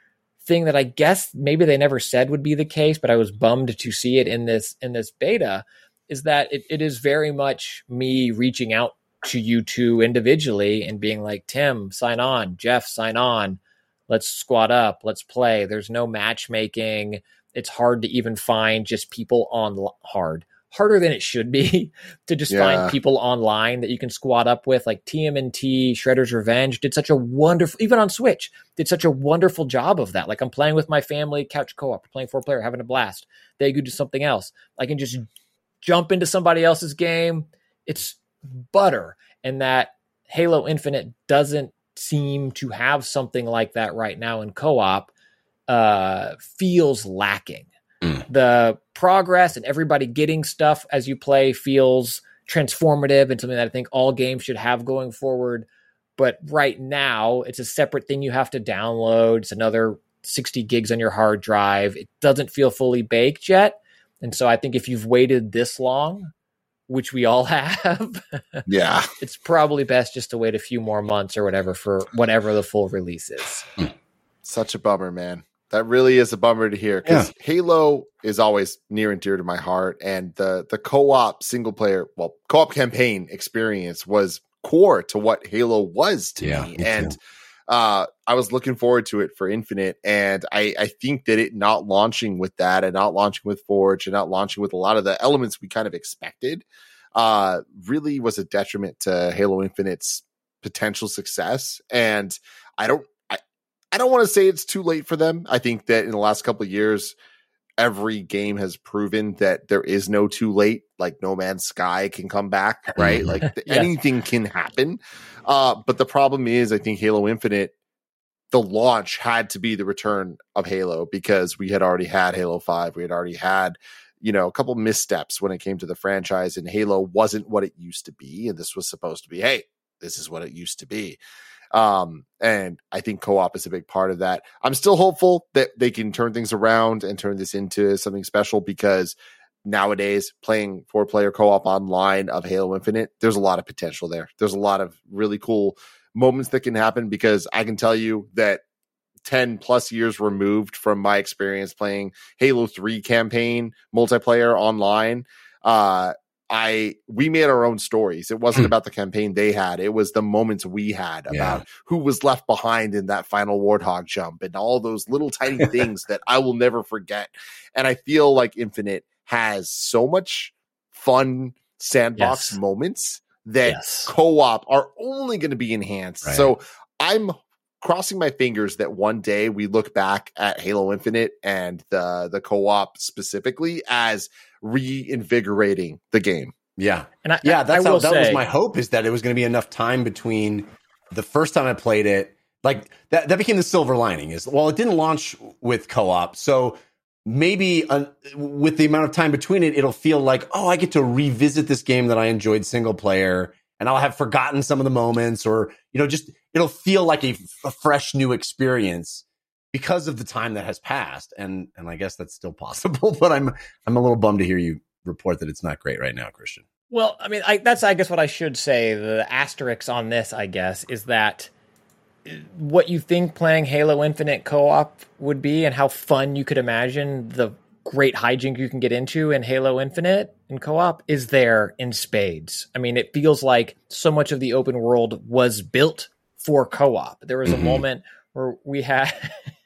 thing that I guess maybe they never said would be the case, but I was bummed to see it in this in this beta, is that it, it is very much me reaching out to you two individually and being like, Tim, sign on, Jeff, sign on, let's squat up, let's play. There's no matchmaking. It's hard to even find just people on hard harder than it should be to just Yeah. find people online that you can squat up with. Like TMNT, Shredder's Revenge did such a wonderful, even on Switch, did such a wonderful job of that. Like I'm playing with my family, couch co-op, playing four player, having a blast. They go do something else. I can just jump into somebody else's game. It's butter, and that Halo Infinite doesn't seem to have something like that right now in co-op. Uh, feels lacking Mm. the progress and everybody getting stuff as you play feels transformative and something that I think all games should have going forward. But right now, it's a separate thing you have to download. It's another 60 gigs on your hard drive. It doesn't feel fully baked yet. And so I think if you've waited this long, which we all have, Yeah. it's probably best just to wait a few more months or whatever for whatever the full release is. Hmm. Such a bummer, man. That really is a bummer to hear because Halo is always near and dear to my heart, and the the co op single player, well, co op campaign experience was core to what Halo was to Yeah, me, me and too. uh, I was looking forward to it for Infinite, and I I think that it not launching with that, and not launching with Forge, and not launching with a lot of the elements we kind of expected, uh, really was a detriment to Halo Infinite's potential success, and I don't. I don't want to say it's too late for them. I think that in the last couple of years, every game has proven that there is no too late. Like No Man's Sky can come back, right? Mhm. Like Yes. anything can happen. Uh, but the problem is, I think Halo Infinite, the launch had to be the return of Halo because we had already had Halo 5. We had already had, you know, a couple missteps when it came to the franchise, and Halo wasn't what it used to be. And this was supposed to be, hey, this is what it used to be. Um, and I think co-op is a big part of that. I'm still hopeful that they can turn things around and turn this into something special because nowadays playing four player co-op online of Halo Infinite, there's a lot of potential there. There's a lot of really cool moments that can happen because I can tell you that 10 plus years removed from my experience playing Halo 3 campaign multiplayer online, uh I we made our own stories. It wasn't hmm. about the campaign they had. It was the moments we had Yeah. about who was left behind in that final warthog jump and all those little tiny things that I will never forget. And I feel like Infinite has so much fun sandbox Yes. moments that Yes. co-op are only going to be enhanced. Right. So I'm crossing my fingers that one day we look back at Halo Infinite and the the co-op specifically as reinvigorating the game. Yeah. And I, Yeah, I that's how, will that was my hope is that it was going to be enough time between the first time I played it. Like that, that became the silver lining is well, it didn't launch with co-op, so maybe uh, with the amount of time between it, it'll feel like oh, I get to revisit this game that I enjoyed single player, and I'll have forgotten some of the moments, or you know, just it'll feel like a, a fresh new experience because of the time that has passed, and and I guess that's still possible, but I'm I'm a little bummed to hear you report that it's not great right now, Christian. Well, I mean, I, that's I guess what I should say. The asterisk on this, I guess, is that uh, what you think playing Halo Infinite co-op would be, and how fun you could imagine the great hijink you can get into in Halo Infinite in co-op is there in spades. I mean, it feels like so much of the open world was built for co-op. There was a Mhm. moment where we had.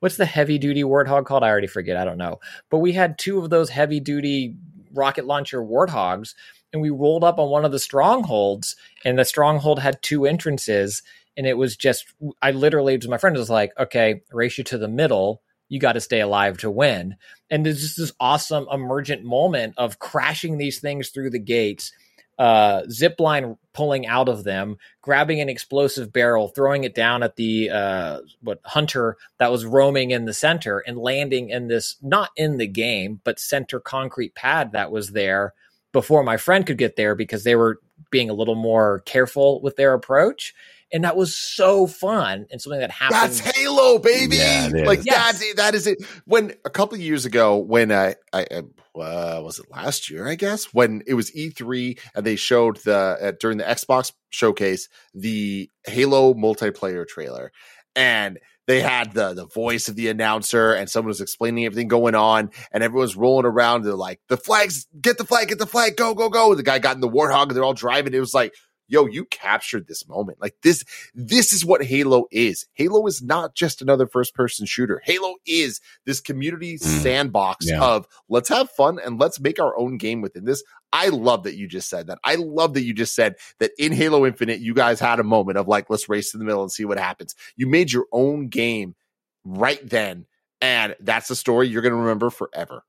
What's the heavy duty warthog called? I already forget. I don't know. But we had two of those heavy duty rocket launcher warthogs and we rolled up on one of the strongholds and the stronghold had two entrances and it was just i literally to my friend was like okay race you to the middle you got to stay alive to win and there's just this awesome emergent moment of crashing these things through the gates uh, zip line pulling out of them, grabbing an explosive barrel, throwing it down at the uh, what hunter that was roaming in the center, and landing in this not in the game but center concrete pad that was there before my friend could get there because they were being a little more careful with their approach. And that was so fun and something that happened. That's Halo, baby. Yeah, like Yes. that's it. That is it. When a couple of years ago, when I, I, I uh, was it last year? I guess when it was E3 and they showed the uh, during the Xbox showcase the Halo multiplayer trailer, and they had the the voice of the announcer and someone was explaining everything going on and everyone's rolling around. They're like, the flags, get the flag, get the flag, go, go, go. The guy got in the warthog and they're all driving. It was like, yo, you captured this moment. Like this, this is what Halo is. Halo is not just another first person shooter. Halo is this community mm. sandbox Yeah. of let's have fun and let's make our own game within this. I love that you just said that. I love that you just said that in Halo Infinite, you guys had a moment of like, let's race to the middle and see what happens. You made your own game right then. And that's a story you're going to remember forever.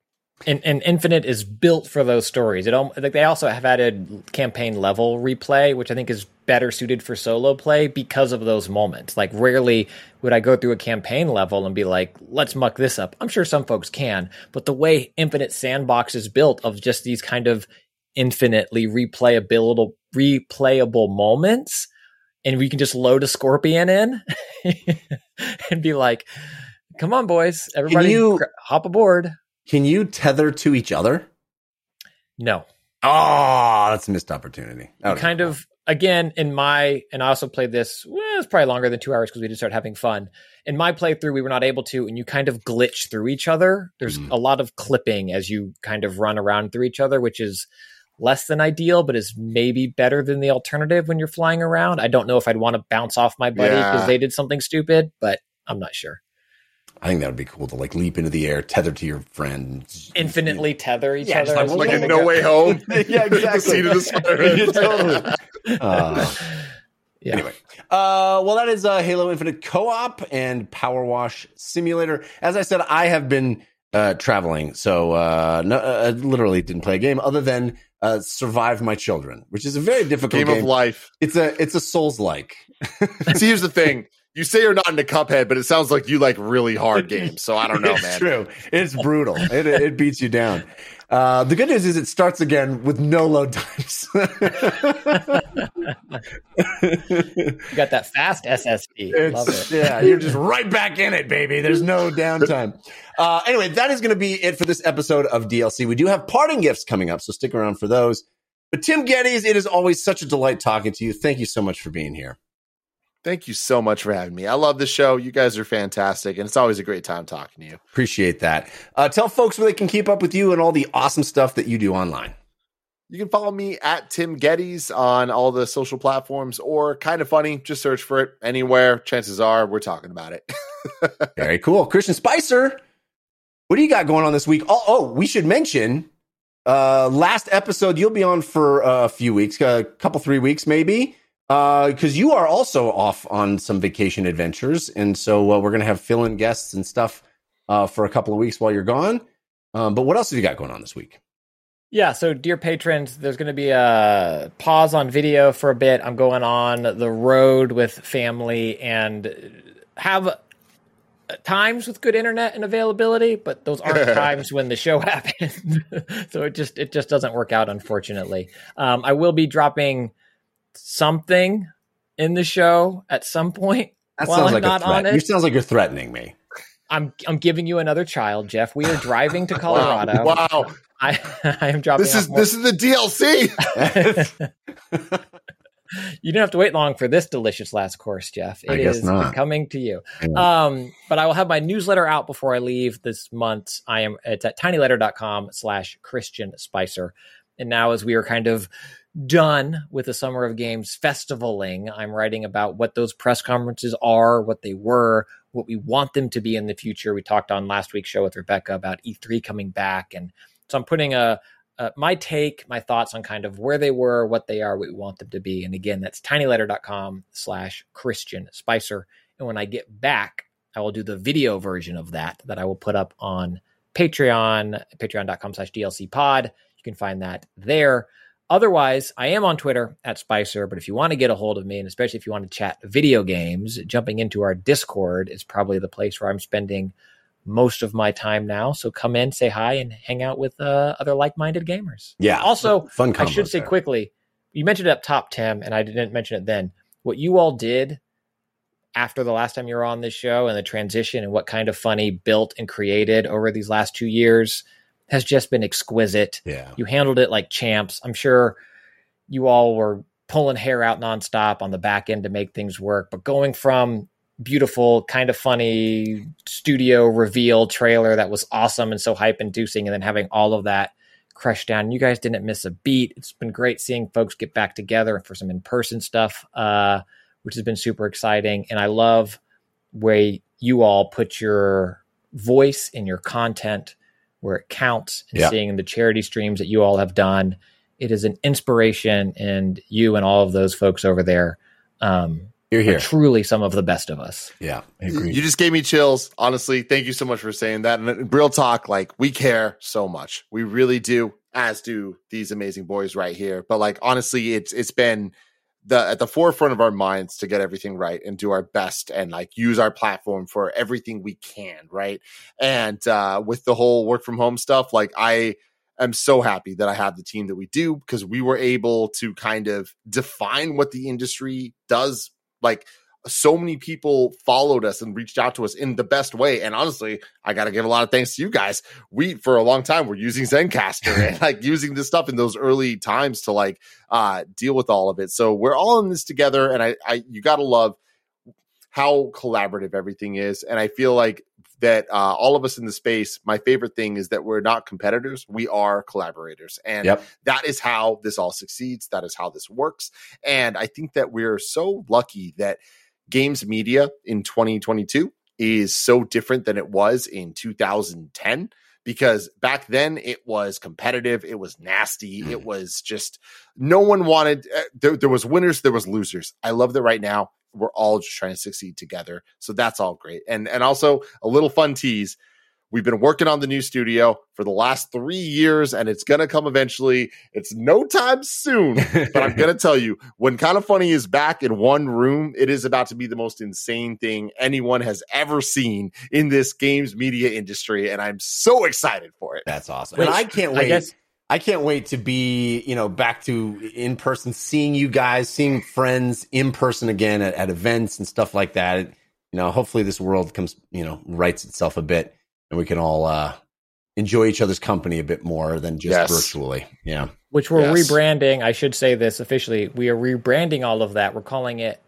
And, and Infinite is built for those stories. It like they also have added campaign level replay, which I think is better suited for solo play because of those moments. Like rarely would I go through a campaign level and be like, "Let's muck this up." I'm sure some folks can, but the way Infinite Sandbox is built of just these kind of infinitely replayable replayable moments, and we can just load a scorpion in and be like, "Come on, boys, everybody, you- hop aboard." Can you tether to each other? No. Oh, that's a missed opportunity. Kind of again in my and I also played this. Well, it's probably longer than two hours because we did start having fun. In my playthrough, we were not able to, and you kind of glitch through each other. There's Mhm. a lot of clipping as you kind of run around through each other, which is less than ideal, but is maybe better than the alternative when you're flying around. I don't know if I'd want to bounce off my buddy because Yeah. they did something stupid, but I'm not sure. I think that would be cool to like leap into the air, tether to your friends, Infinitely tether each Yeah, other. just like- Like you in go. No Way Home. Yeah, exactly. The scene of the spider. Yeah, totally. Uh, Yeah. Anyway, uh, well, that is uh, Halo Infinite Co-op and Power Wash Simulator. As I said, I have been uh, traveling, so uh, no, uh, I literally didn't play a game other than uh, survive my children, which is a very difficult Game game. of life. It's a it's a Souls like. See, here's the thing. You say you're not into Cuphead, but it sounds like you like really hard games. So I don't know, it's man. true. It's brutal. It, it beats you down. Uh, the good news is it starts again with no load times. You got that fast SSD. Love it. yeah, you're just right back in it, baby. There's no downtime. Uh, anyway, that is going to be it for this episode of DLC. We do have parting gifts coming up, so stick around for those. But Tim Gettys, it is always such a delight talking to you. Thank you so much for being here. Thank you so much for having me. I love the show. You guys are fantastic, and it's always a great time talking to you. Appreciate that. Uh, tell folks where they can keep up with you and all the awesome stuff that you do online. You can follow me at Tim Gettys on all the social platforms, or Kinda Funny. Just search for it anywhere. Chances are we're talking about it. Very cool. Christian Spicer, what do you got going on this week? Oh, oh we should mention uh last episode you'll be on for a few weeks, a couple three weeks maybe. Uh because you are also off on some vacation adventures and so uh, we're going to have fill-in guests and stuff uh for a couple of weeks while you're gone. Um but what else have you got going on this week? Yeah, so dear patrons, there's going to be a pause on video for a bit. I'm going on the road with family and have times with good internet and availability, but those aren't times when the show happens. so it just it just doesn't work out unfortunately. Um, I will be dropping something in the show at some point. That While sounds I'm like not a threat. it- You sounds like you're threatening me. I'm I'm giving you another child, Jeff. We are driving to Colorado. Wow. I I am dropping This is more- this is the DLC. you don't have to wait long for this delicious last course, Jeff. It is coming to you. Yeah. Um, but I will have my newsletter out before I leave this month. I am it's at tinyletter.com slash Christian Spicer. And now as we are kind of done with the Summer of Games festivaling, I'm writing about what those press conferences are, what they were, what we want them to be in the future. We talked on last week's show with Rebecca about E3 coming back. And so I'm putting a uh, my take, my thoughts on kind of where they were, what they are, what we want them to be. And again, that's tinyletter.com slash Christian Spicer. And when I get back, I will do the video version of that that I will put up on Patreon, patreon.com slash DLC pod. You can find that there. Otherwise, I am on Twitter at Spicer, but if you want to get a hold of me, and especially if you want to chat video games, jumping into our Discord is probably the place where I'm spending most of my time now. So come in, say hi, and hang out with uh, other like minded gamers. Yeah. Also, fun I should say there. quickly, you mentioned it up top, Tim, and I didn't mention it then. What you all did after the last time you were on this show and the transition and what Kinda Funny built and created over these last two years has just been exquisite. Yeah. You handled it like champs. I'm sure you all were pulling hair out nonstop on the back end to make things work, but going from beautiful, Kinda Funny studio reveal trailer that was awesome and so hype inducing, and then having all of that crushed down. You guys didn't miss a beat. It's been great seeing folks get back together for some in person stuff, uh, which has been super exciting. And I love where you all put your voice in your content where it counts and Yeah. seeing the charity streams that you all have done. It is an inspiration, and you and all of those folks over there um, You're here. truly some of the best of us. Yeah, I agree. you just gave me chills. Honestly, thank you so much for saying that. And real talk, like we care so much. We really do, as do these amazing boys right here. But like honestly, it's it's been the at the forefront of our minds to get everything right and do our best and like use our platform for everything we can, right? And uh with the whole work from home stuff, like I am so happy that I have the team that we do because we were able to kind of define what the industry does like so many people followed us and reached out to us in the best way. And honestly, I got to give a lot of thanks to you guys. We, for a long time, were using Zencastr and like using this stuff in those early times to like uh, deal with all of it. So we're all in this together. And I, I you got to love how collaborative everything is. And I feel like that uh, all of us in the space, my favorite thing is that we're not competitors. We are collaborators. And Yep. that is how this all succeeds. That is how this works. And I think that we're so lucky that games media in 2022 is so different than it was in 2010 because back then it was competitive it was nasty it was just no one wanted uh, there, there was winners there was losers. I love that right now we're all just trying to succeed together. So that's all great. And and also a little fun tease we've been working on the new studio for the last three years and it's gonna come eventually it's no time soon but I'm gonna tell you, when Kinda Funny is back in one room, it is about to be the most insane thing anyone has ever seen in this games media industry, and I'm so excited for it. That's awesome. Which, and I can't wait. I, guess- can't wait to be, you know, back to in person, seeing you guys, seeing friends in person again at, at events and stuff like that. You know, hopefully this world comes, you know, rights itself a bit and we can all uh enjoy each other's company a bit more than just Yes. virtually. Yeah. Which we're Yes. rebranding. I should say this officially. We are rebranding all of that. We're calling it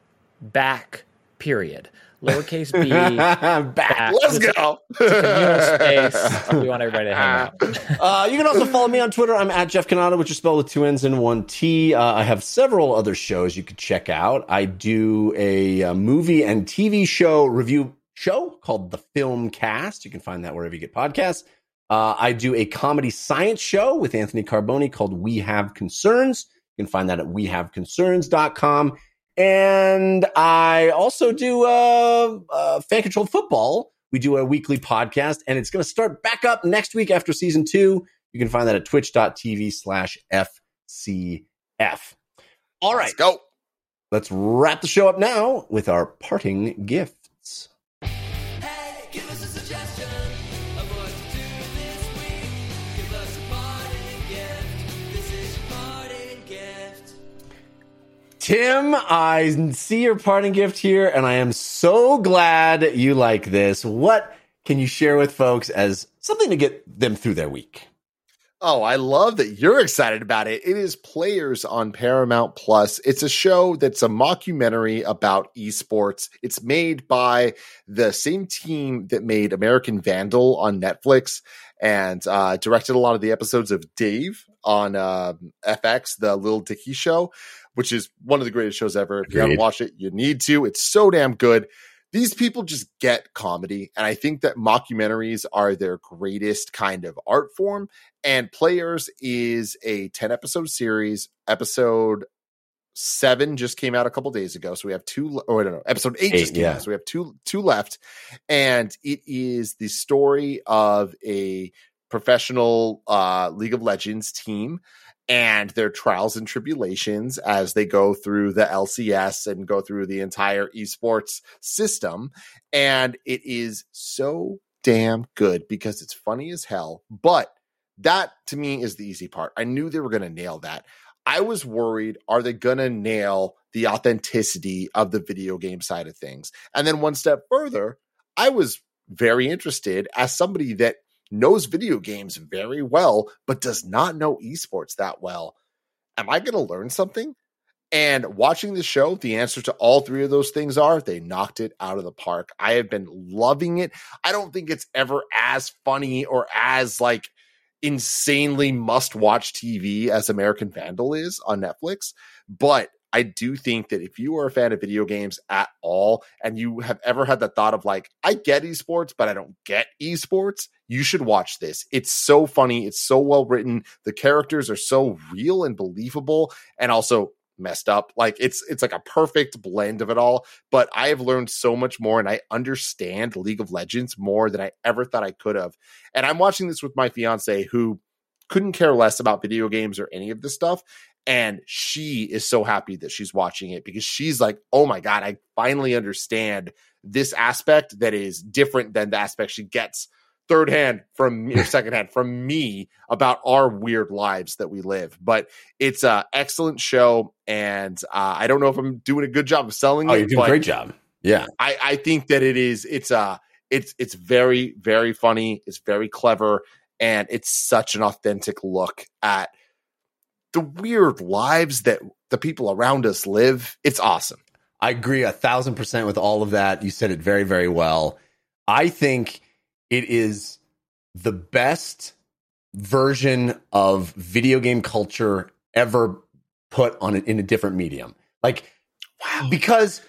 back period. Lowercase b. Back. back. Let's It's go. communal space. We want everybody to hang out. Uh, you can also follow me on Twitter. I'm at Jeff Cannata, which is spelled with two N's and one T. Uh, I have several other shows you could check out. I do a, uh movie and TV show review show called The Film Cast. You can find that wherever you get podcasts. Uh, I do a comedy science show with Anthony Carboni called We Have Concerns. You can find that at wehaveconcerns.com. And I also do uh, uh, fan controlled football. We do a weekly podcast, and it's going to start back up next week after season two. You can find that at twitch.tv slash FCF. All right, Let's go. let's wrap the show up now with our parting gifts. Tim, I see your parting gift here, and I am so glad you like this. What can you share with folks as something to get them through their week? Oh, I love that you're excited about it. It is Players on Paramount Plus. It's a show that's a mockumentary about esports. It's made by the same team that made American Vandal on Netflix and uh, directed a lot of the episodes of Dave on um FX, the Lil Dicky show, which is one of the greatest shows ever. If you haven't watched it, you need to. It's so damn good these people just get comedy. And I think that mockumentaries are their greatest kind of art form. And Players is a 10 episode series. Episode seven just came out a couple days ago. So we have two, or I don't know, episode eight, Eight, just came yeah. out. So we have two, two left. And it is the story of a professional uh, League of Legends team and their trials and tribulations as they go through the LCS and go through the entire esports system. And it is so damn good because it's funny as hell. But that to me is the easy part. I knew they were going to nail that. I was worried, are they going to nail the authenticity of the video game side of things? And then one step further, I was very interested as somebody that knows video games very well, but does not know esports that well. Am I going to learn something? And watching the show, the answer to all three of those things are they knocked it out of the park. I have been loving it. I don't think it's ever as funny or as like insanely must watch TV as American Vandal is on Netflix. But I do think that if you are a fan of video games at all and you have ever had the thought of like, I get esports, but I don't get esports, you should watch this. It's so funny. It's so well written. The characters are so real and believable and also messed up. Like it's it's like a perfect blend of it all. But I have learned so much more and I understand League of Legends more than I ever thought I could have. And I'm watching this with my fiance who couldn't care less about video games or any of this stuff. And she is so happy that she's watching it because she's like, oh my God, I finally understand this aspect that is different than the aspect she gets third hand from me or second hand from me about our weird lives that we live. But it's a excellent show. And uh, I don't know if I'm doing a good job of selling Oh, it. you're doing a great job. Yeah. I, I think that it is it's uh it's it's very very funny it's very clever and it's such an authentic look at the weird lives that the people around us live it's awesome I agree a thousand percent with all of that. You said it very, very well. I think it is the best version of video game culture ever put on it in a different medium. Like, wow, because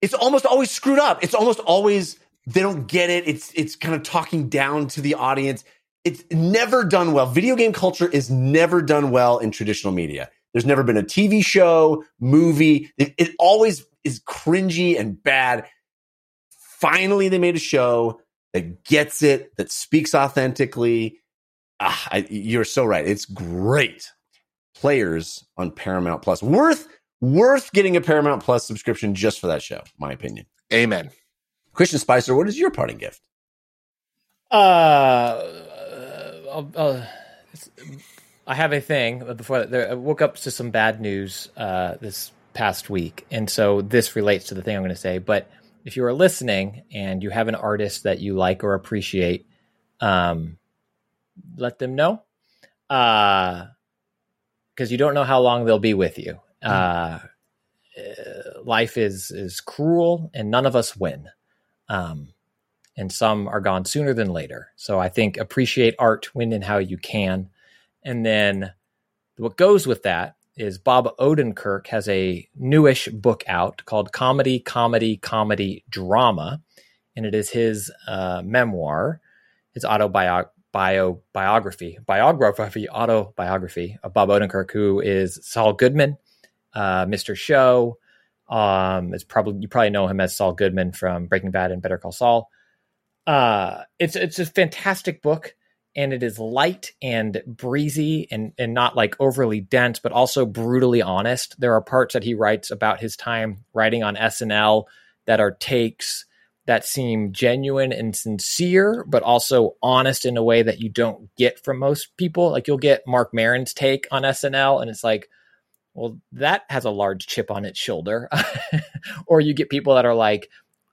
it's almost always screwed up. It's almost always they don't get it. It's it's kind of talking down to the audience. It's never done well. Video game culture is never done well in traditional media. There's never been a TV show, movie. It, it always is cringy and bad. Finally, they made a show that gets it, that speaks authentically. Ah, I, you're so right. It's great. Players on Paramount Plus. Worth worth getting a Paramount Plus subscription just for that show, my opinion. amen Christian Spicer, what is your parting gift? Uh, uh, uh, I have a thing before that. I woke up to some bad news uh, this past week, and so this relates to the thing I'm going to say. But if you are listening and you have an artist that you like or appreciate, um, let them know, because you don't know how long they'll be with you. Uh, uh, life is is cruel, and none of us win. Um, and some are gone sooner than later. So I think appreciate art when and how you can. And then what goes with that is Bob Odenkirk has a newish book out called Comedy, Comedy, Comedy, Drama. And it is his uh, memoir, his autobiography. Bio biography, biography, autobiography of Bob Odenkirk, who is Saul Goodman, uh, Mr. Show. Um, it's probably you probably know him as Saul Goodman from Breaking Bad and Better Call Saul uh it's it's a fantastic book and it is light and breezy and and not like overly dense but also brutally honest. There are parts that he writes about his time writing on SNL that are takes that seem genuine and sincere but also honest in a way that you don't get from most people. Like you'll get Marc Maron's take on SNL and it's like well that has a large chip on its shoulder. Or you get people that are like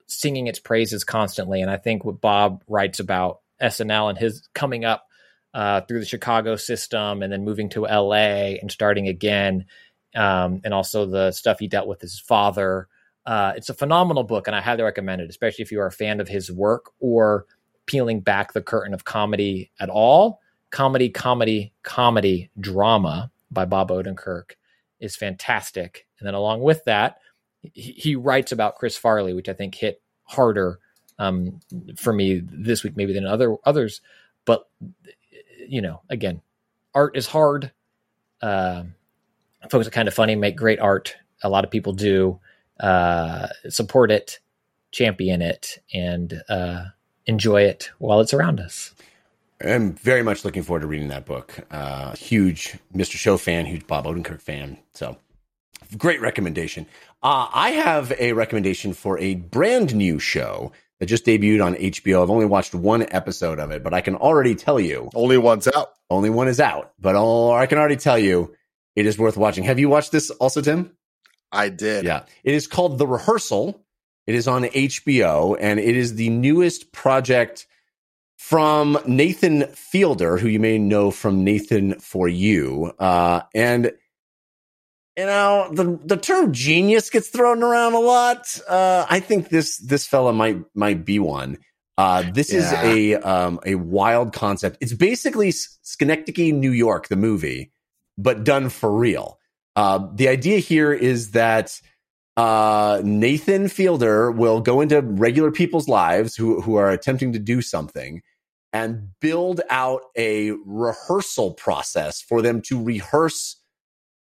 singing its praises constantly. And I think what Bob writes about SNL and his coming up uh, through the Chicago system and then moving to LA and starting again, um, and also the stuff he dealt with his father. Uh, it's a phenomenal book, and I highly recommend it, especially if you are a fan of his work or peeling back the curtain of comedy at all. Comedy, comedy, comedy, drama by Bob Odenkirk is fantastic. And then along with that, he, writes about Chris Farley, which I think hit harder um, for me this week maybe than other others. But you know, again, art is hard. Uh, folks are kind of funny, make great art. A lot of people do uh, support it, champion it, and uh, enjoy it while it's around us. I'm very much looking forward to reading that book. Uh, huge Mr. Show fan, huge Bob Odenkirk fan. So great recommendation. Uh, I have a recommendation for a brand new show that just debuted on HBO. I've only watched one episode of it, but I can already tell you only one's out only one is out. But oh, I can already tell you it is worth watching. Have you watched this also, Tim? i did Yeah. It is called The Rehearsal. It is on HBO and it is the newest project from Nathan Fielder, who you may know from Nathan for You. Uh, and you know the the term genius gets thrown around a lot. Uh, I think this this fella might might be one. Uh, this is a um, a wild concept. It's basically Synecdoche, New York, the movie, but done for real. Uh, the idea here is that uh, Nathan Fielder will go into regular people's lives who who are attempting to do something and build out a rehearsal process for them to rehearse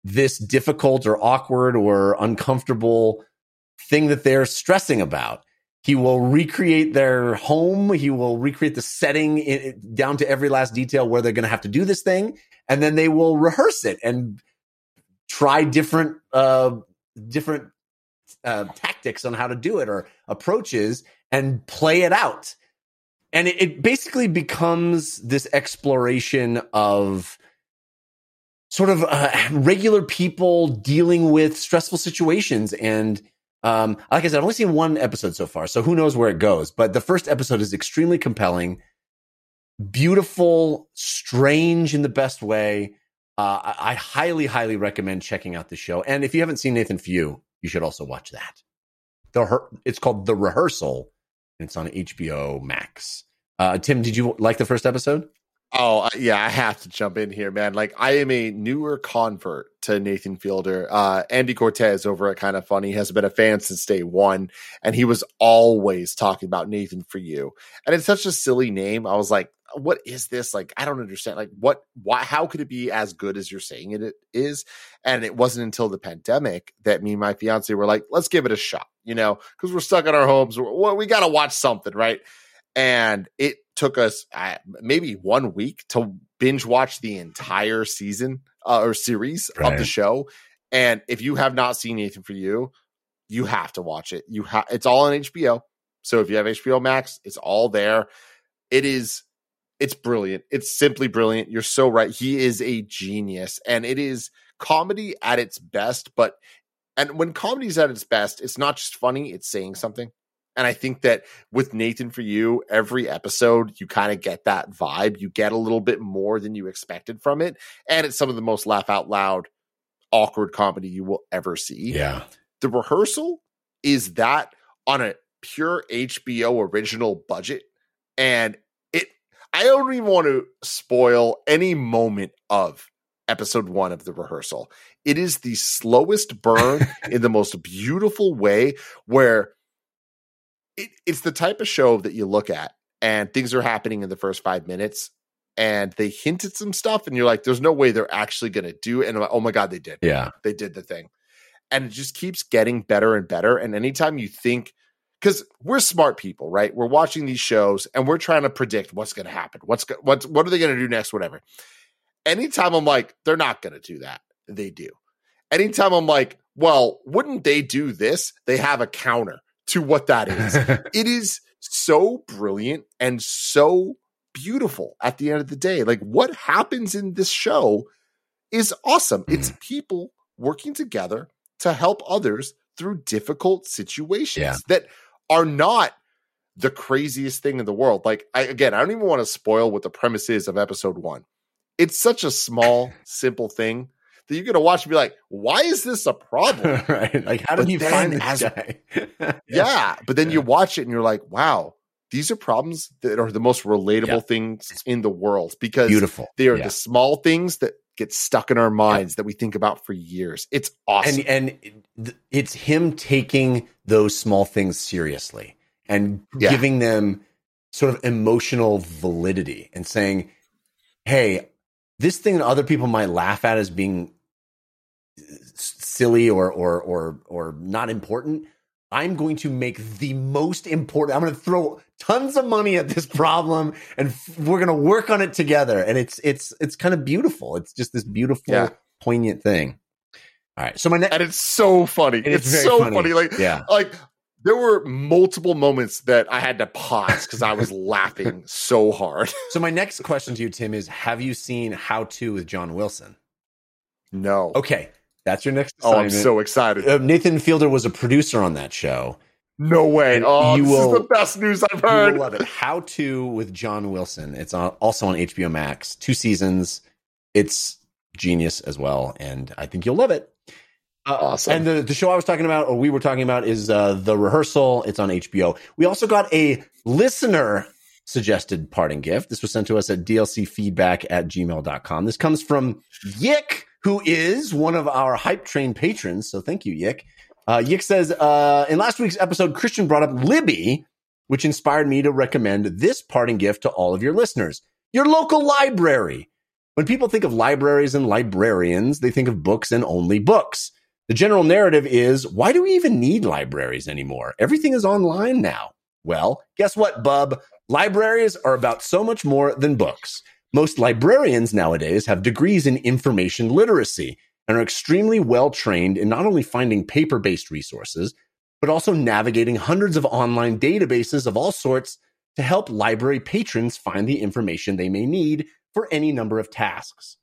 this difficult or awkward or uncomfortable thing that they're stressing about. He will recreate their home. He will recreate the setting i down to every last detail where they're going to have to do this thing. And then they will rehearse it and try different, uh, different uh, tactics on how to do it or approaches and play it out. And it, it basically becomes this exploration of sort of uh, regular people dealing with stressful situations. And um, like I said, I've only seen one episode so far, so who knows where it goes. But the first episode is extremely compelling, beautiful, strange in the best way. Uh, I, I highly, highly recommend checking out the show. And if you haven't seen Nathan Few, you should also watch that. The it's called The Rehearsal. And it's on HBO Max. Uh, Tim, did you like the first episode? Oh yeah, I have to jump in here, man. Like I am a newer convert to Nathan Fielder. Uh, Andy Cortez over at Kinda Funny has been a fan since day one, and he was always talking about Nathan for you. And it's such a silly name. I was like, what is this? Like, I don't understand. Like, what? Why? How could it be as good as you're saying it, is? And it wasn't until the pandemic that me and my fiance were like, let's give it a shot. You know, because we're stuck in our homes. We got to watch something, right? And it took us uh, maybe one week to binge watch the entire season uh, or series of the show. And if you have not seen Nathan for You, you have to watch it. You have it's all on HBO. So if you have HBO Max, it's all there. It is it's brilliant. It's simply brilliant. You're so right. He is a genius and it is comedy at its best, but and when comedy is at its best, it's not just funny, it's saying something. And I think that with Nathan for you, every episode you kind of get that vibe. You get a little bit more than you expected from it. And it's some of the most laugh out loud, awkward comedy you will ever see. Yeah. The rehearsal is that on a pure HBO original budget. And it I don't even want to spoil any moment of episode one of the rehearsal. It is the slowest burn in the most beautiful way where it, it's the type of show that you look at and things are happening in the first five minutes and they hint at some stuff and you're like, there's no way they're actually going to do it. And like, oh my God, they did. Yeah. They did the thing. And it just keeps getting better and better. And anytime you think, because we're smart people, right? We're watching these shows and we're trying to predict what's going to happen. What's go- what's what are they going to do next? Whatever. Anytime I'm like, they're not going to do that, they do. Anytime I'm like, well, wouldn't they do this? They have a counter to what that is. it is so brilliant and so beautiful at the end of the day. Like what happens in this show is awesome. It's mm. people working together to help others through difficult situations Yeah. that are not the craziest thing in the world. Like I again, I don't even want to spoil what the premise is of episode 1. It's such a small, simple thing that you're going to watch and be like, "Why is this a problem?" right. Like, how did But you find this as- guy? Yeah, but then Yeah. you watch it and you're like, wow, these are problems that are the most relatable Yeah. things in the world because Beautiful. they are Yeah. the small things that get stuck in our minds that we think about for years. It's awesome. and and it's him taking those small things seriously and Yeah. giving them sort of emotional validity and saying hey this thing that other people might laugh at as being silly or or or or not important i'm going to make the most important i'm going to throw tons of money at this problem and f- we're going to work on it together and it's it's it's kind of beautiful it's just this beautiful Yeah. poignant thing all right so my next and it's so funny. It is It's so funny. funny. Like, Yeah. like there were multiple moments that I had to pause because I was laughing so hard. So my next question to you, Tim, is: Have you seen How to with John Wilson? No. Okay, that's your next. Oh, I'm so excited. Uh, Nathan Fielder was a producer on that show. No way. And Oh, you this will- is the best news I've heard. You will heard. love it. How to with John Wilson. It's on, also on HBO Max. Two seasons. It's genius as well, and I think you'll love it. Uh, Awesome. And the, the show I was talking about, or we were talking about, is uh, The Rehearsal. It's on HBO. We also got a listener suggested parting gift. This was sent to us at dlcfeedback at gmail.com. This comes from Yick, who is one of our Hype Train patrons. So thank you, Yick. Uh, Yick says, uh, in last week's episode, Christian brought up Libby, which inspired me to recommend this parting gift to all of your listeners. Your local library. When people think of libraries and librarians, they think of books and only books. The general narrative is why do we even need libraries anymore? Everything is online now. Well, guess what, bub? Libraries are about so much more than books. Most librarians nowadays have degrees in information literacy and are extremely well trained in not only finding paper based resources, but also navigating hundreds of online databases of all sorts to help library patrons find the information they may need for any number of tasks.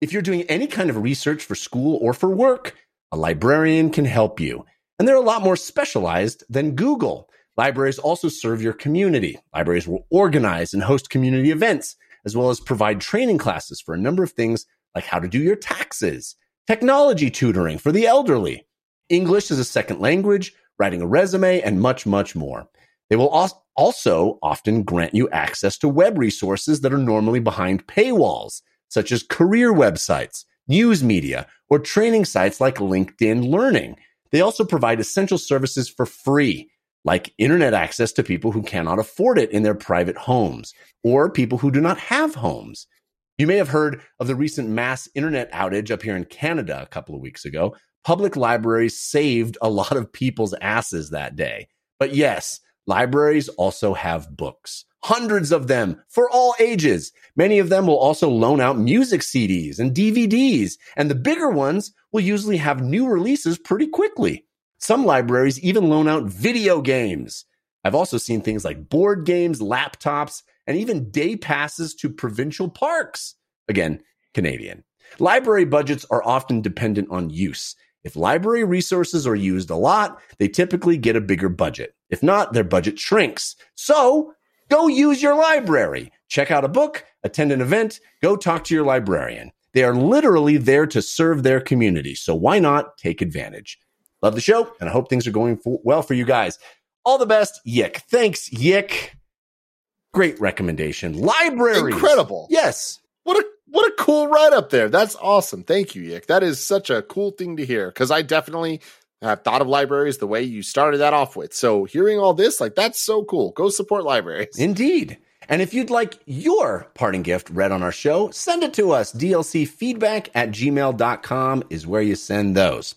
If you're doing any kind of research for school or for work, a librarian can help you. And they're a lot more specialized than Google. Libraries also serve your community. Libraries will organize and host community events, as well as provide training classes for a number of things like how to do your taxes, technology tutoring for the elderly, English as a second language, writing a resume, and much, much more. They will also often grant you access to web resources that are normally behind paywalls, such as career websites, news media, or training sites like LinkedIn Learning. They also provide essential services for free, like internet access to people who cannot afford it in their private homes or people who do not have homes. You may have heard of the recent mass internet outage up here in Canada a couple of weeks ago. Public libraries saved a lot of people's asses that day. But yes, libraries also have books, hundreds of them for all ages. Many of them will also loan out music CDs and DVDs, and the bigger ones will usually have new releases pretty quickly. Some libraries even loan out video games. I've also seen things like board games, laptops, and even day passes to provincial parks. Again, Canadian. Library budgets are often dependent on use. If library resources are used a lot, they typically get a bigger budget. If not, their budget shrinks. So go use your library. Check out a book, attend an event, go talk to your librarian. They are literally there to serve their community. So why not take advantage? Love the show, and I hope things are going for, well for you guys. All the best, Yick. Thanks, Yick. Great recommendation. Library. Incredible. Yes. What a what a cool write up there. That's awesome. Thank you, Yick. That is such a cool thing to hear because I definitely have thought of libraries the way you started that off with. So hearing all this, like that's so cool. Go support libraries. Indeed. And if you'd like your parting gift read on our show, send it to us. DLCfeedback at gmail.com is where you send those.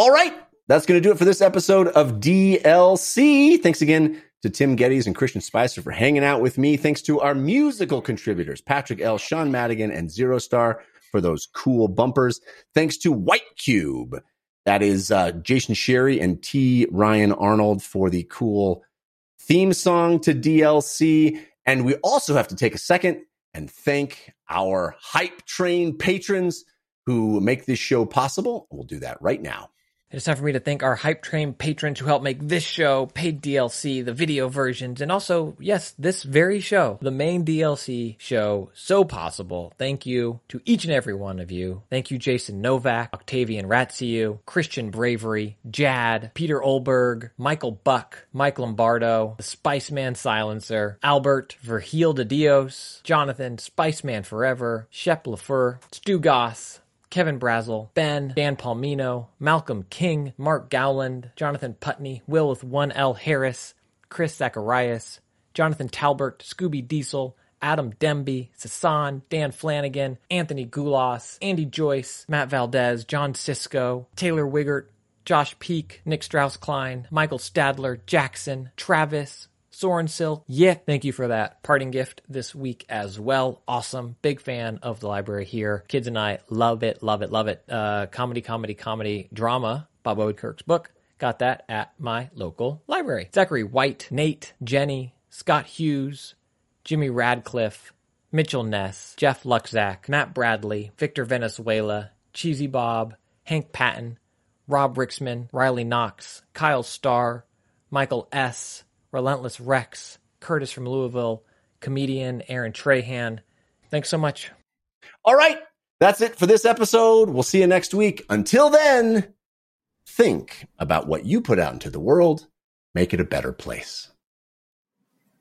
All right. That's going to do it for this episode of DLC. Thanks again to Tim Gettys and Christian Spicer for hanging out with me. Thanks to our musical contributors, Patrick L., Sean Madigan, and Zero Star for those cool bumpers. Thanks to White Cube. That is uh, Jason Sherry and T. Ryan Arnold for the cool theme song to DLC. And we also have to take a second and thank our hype train patrons who make this show possible. We'll do that right now. It's time for me to thank our Hype Train patrons who help make this show, paid DLC, the video versions, and also, yes, this very show, the main DLC show, so possible. Thank you to each and every one of you. Thank you, Jason Novak, Octavian Ratziu, Christian Bravery, Jad, Peter Olberg, Michael Buck, Mike Lombardo, the Spiceman Silencer, Albert Verheel de Dios, Jonathan, Spiceman Forever, Shep LaFeur, Stu Goss, Kevin Brazel, Ben, Dan Palmino, Malcolm King, Mark Gowland, Jonathan Putney, Will with 1L Harris, Chris Zacharias, Jonathan Talbert, Scooby Diesel, Adam Demby, Sasan, Dan Flanagan, Anthony Goulas, Andy Joyce, Matt Valdez, John Cisco, Taylor Wiggert, Josh Peak, Nick Strauss Klein, Michael Stadler, Jackson, Travis, Sorensil. Yeah, thank you for that parting gift this week as well. Awesome. Big fan of the library here. Kids and I love it, love it, love it. Uh, comedy, comedy, comedy, drama. Bob Odenkirk's book. Got that at my local library. Zachary White, Nate, Jenny, Scott Hughes, Jimmy Radcliffe, Mitchell Ness, Jeff Luxack, Matt Bradley, Victor Venezuela, Cheesy Bob, Hank Patton, Rob Rixman, Riley Knox, Kyle Starr, Michael S., Relentless Rex, Curtis from Louisville, comedian Aaron Trahan. Thanks so much. All right. That's it for this episode. We'll see you next week. Until then, think about what you put out into the world, make it a better place.